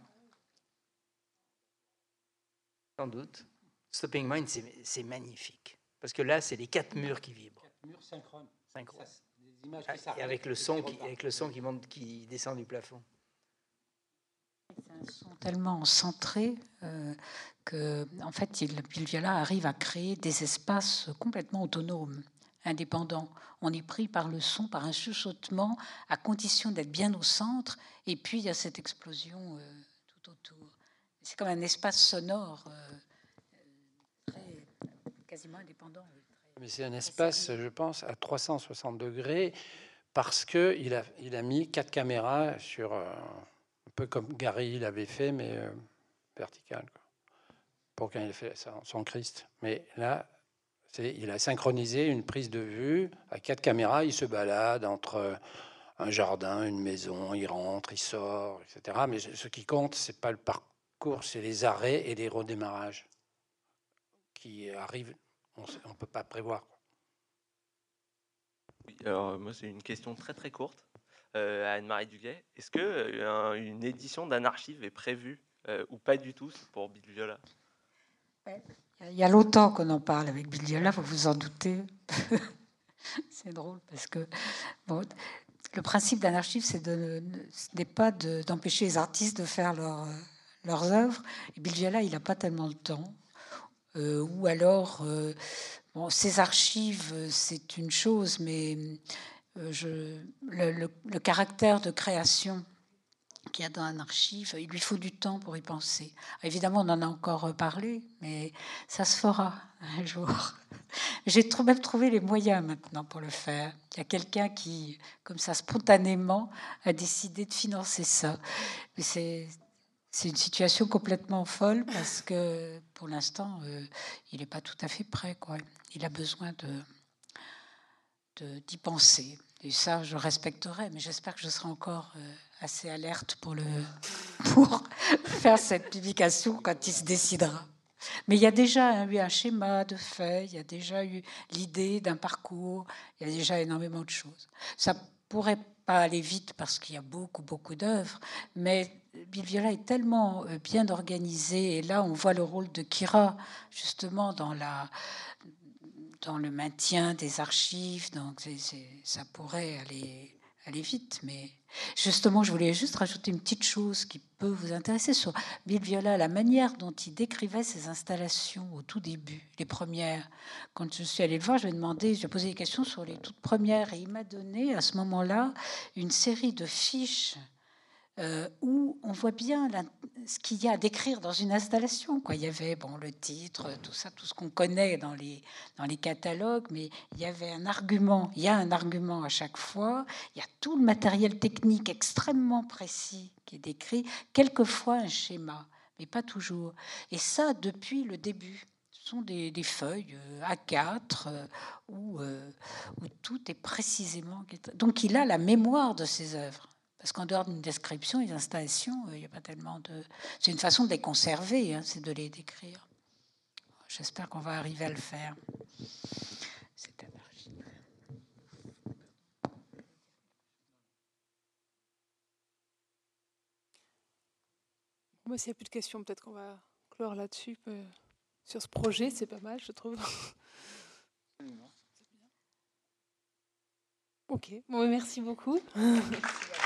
Sans doute. Stopping Mind, c'est magnifique. Parce que là, c'est les quatre murs qui vibrent. Quatre murs synchrones. Ah, et avec le son qui, avec le son qui monte, qui descend du plafond. C'est un son tellement centré euh, que, en fait, il, Viola arrive à créer des espaces complètement autonomes, indépendants. On est pris par le son, par un chuchotement, à condition d'être bien au centre. Et puis, il y a cette explosion euh. C'est comme un espace sonore euh, quasiment indépendant. Mais c'est un espace, je pense, à 360 degrés parce que il a, il a mis quatre caméras sur euh, un peu comme Gary l'avait fait, mais euh, vertical, pour quand il a fait son Christ. Mais là, il a synchronisé une prise de vue à quatre caméras. Il se balade entre un jardin, une maison, il rentre, il sort, etc. Mais ce qui compte, c'est pas le parcours course et les arrêts et les redémarrages qui arrivent, on ne peut pas prévoir. alors moi c'est une question très très courte euh, à Anne-Marie Duguay. Est-ce que euh, une édition d'un archive est prévue euh, ou pas du tout pour Bill Viola? Il y a longtemps qu'on en parle avec Bill Viola, vous vous en doutez. c'est drôle parce que bon, le principe d'un archive, c'est de, n'est pas d'empêcher les artistes de faire leur leurs œuvres. Et Bill il n'a pas tellement de temps. Euh, ou alors, euh, bon, ces archives, c'est une chose, mais euh, le, caractère de création qu'il y a dans un archive, il lui faut du temps pour y penser. Évidemment, on en a encore parlé, mais ça se fera un jour. J'ai même trouvé les moyens maintenant pour le faire. Il y a quelqu'un qui, comme ça, spontanément, a décidé de financer ça. Mais c'est c'est une situation complètement folle parce que pour l'instant, euh, il n'est pas tout à fait prêt. Quoi. Il a besoin de, d'y penser. Et ça, je respecterai, mais j'espère que je serai encore euh, assez alerte pour, le, pour faire cette publication quand il se décidera. Mais il y a déjà eu un schéma de fait, il y a déjà eu l'idée d'un parcours, il y a déjà énormément de choses. Ça pourrait pas aller vite parce qu'il y a beaucoup, beaucoup d'œuvres, mais Bill Viola est tellement euh, bien organisé, et là on voit le rôle de Kira justement dans la dans le maintien des archives, donc ça pourrait aller aller vite, mais justement, je voulais juste rajouter une petite chose qui peut vous intéresser sur Bill Viola, la manière dont il décrivait ses installations au tout début, les premières. Quand je suis allée le voir, je lui ai demandé, je lui ai posé des questions sur les toutes premières, et il m'a donné à ce moment-là une série de fiches euh, où on voit bien ce qu'il y a à décrire dans une installation. Quoi. Il y avait bon, le titre, tout ça, tout ce qu'on connaît dans les, dans les catalogues, mais il y avait un argument, il y a un argument à chaque fois, il y a tout le matériel technique extrêmement précis qui est décrit, quelquefois un schéma, mais pas toujours. Et ça, depuis le début. Sont des, feuilles euh, A4 euh, où, où tout est précisément. Donc il a la mémoire de ses œuvres. Parce qu'en dehors d'une description, les installations, euh, il n'y a pas tellement de. C'est une façon de les conserver, hein, c'est de les décrire. J'espère qu'on va arriver à le faire. C'est Moi, s'il n'y a plus de questions, peut-être qu'on va clore là-dessus. Euh, sur ce projet, c'est pas mal, je trouve. Ok, bon, merci beaucoup.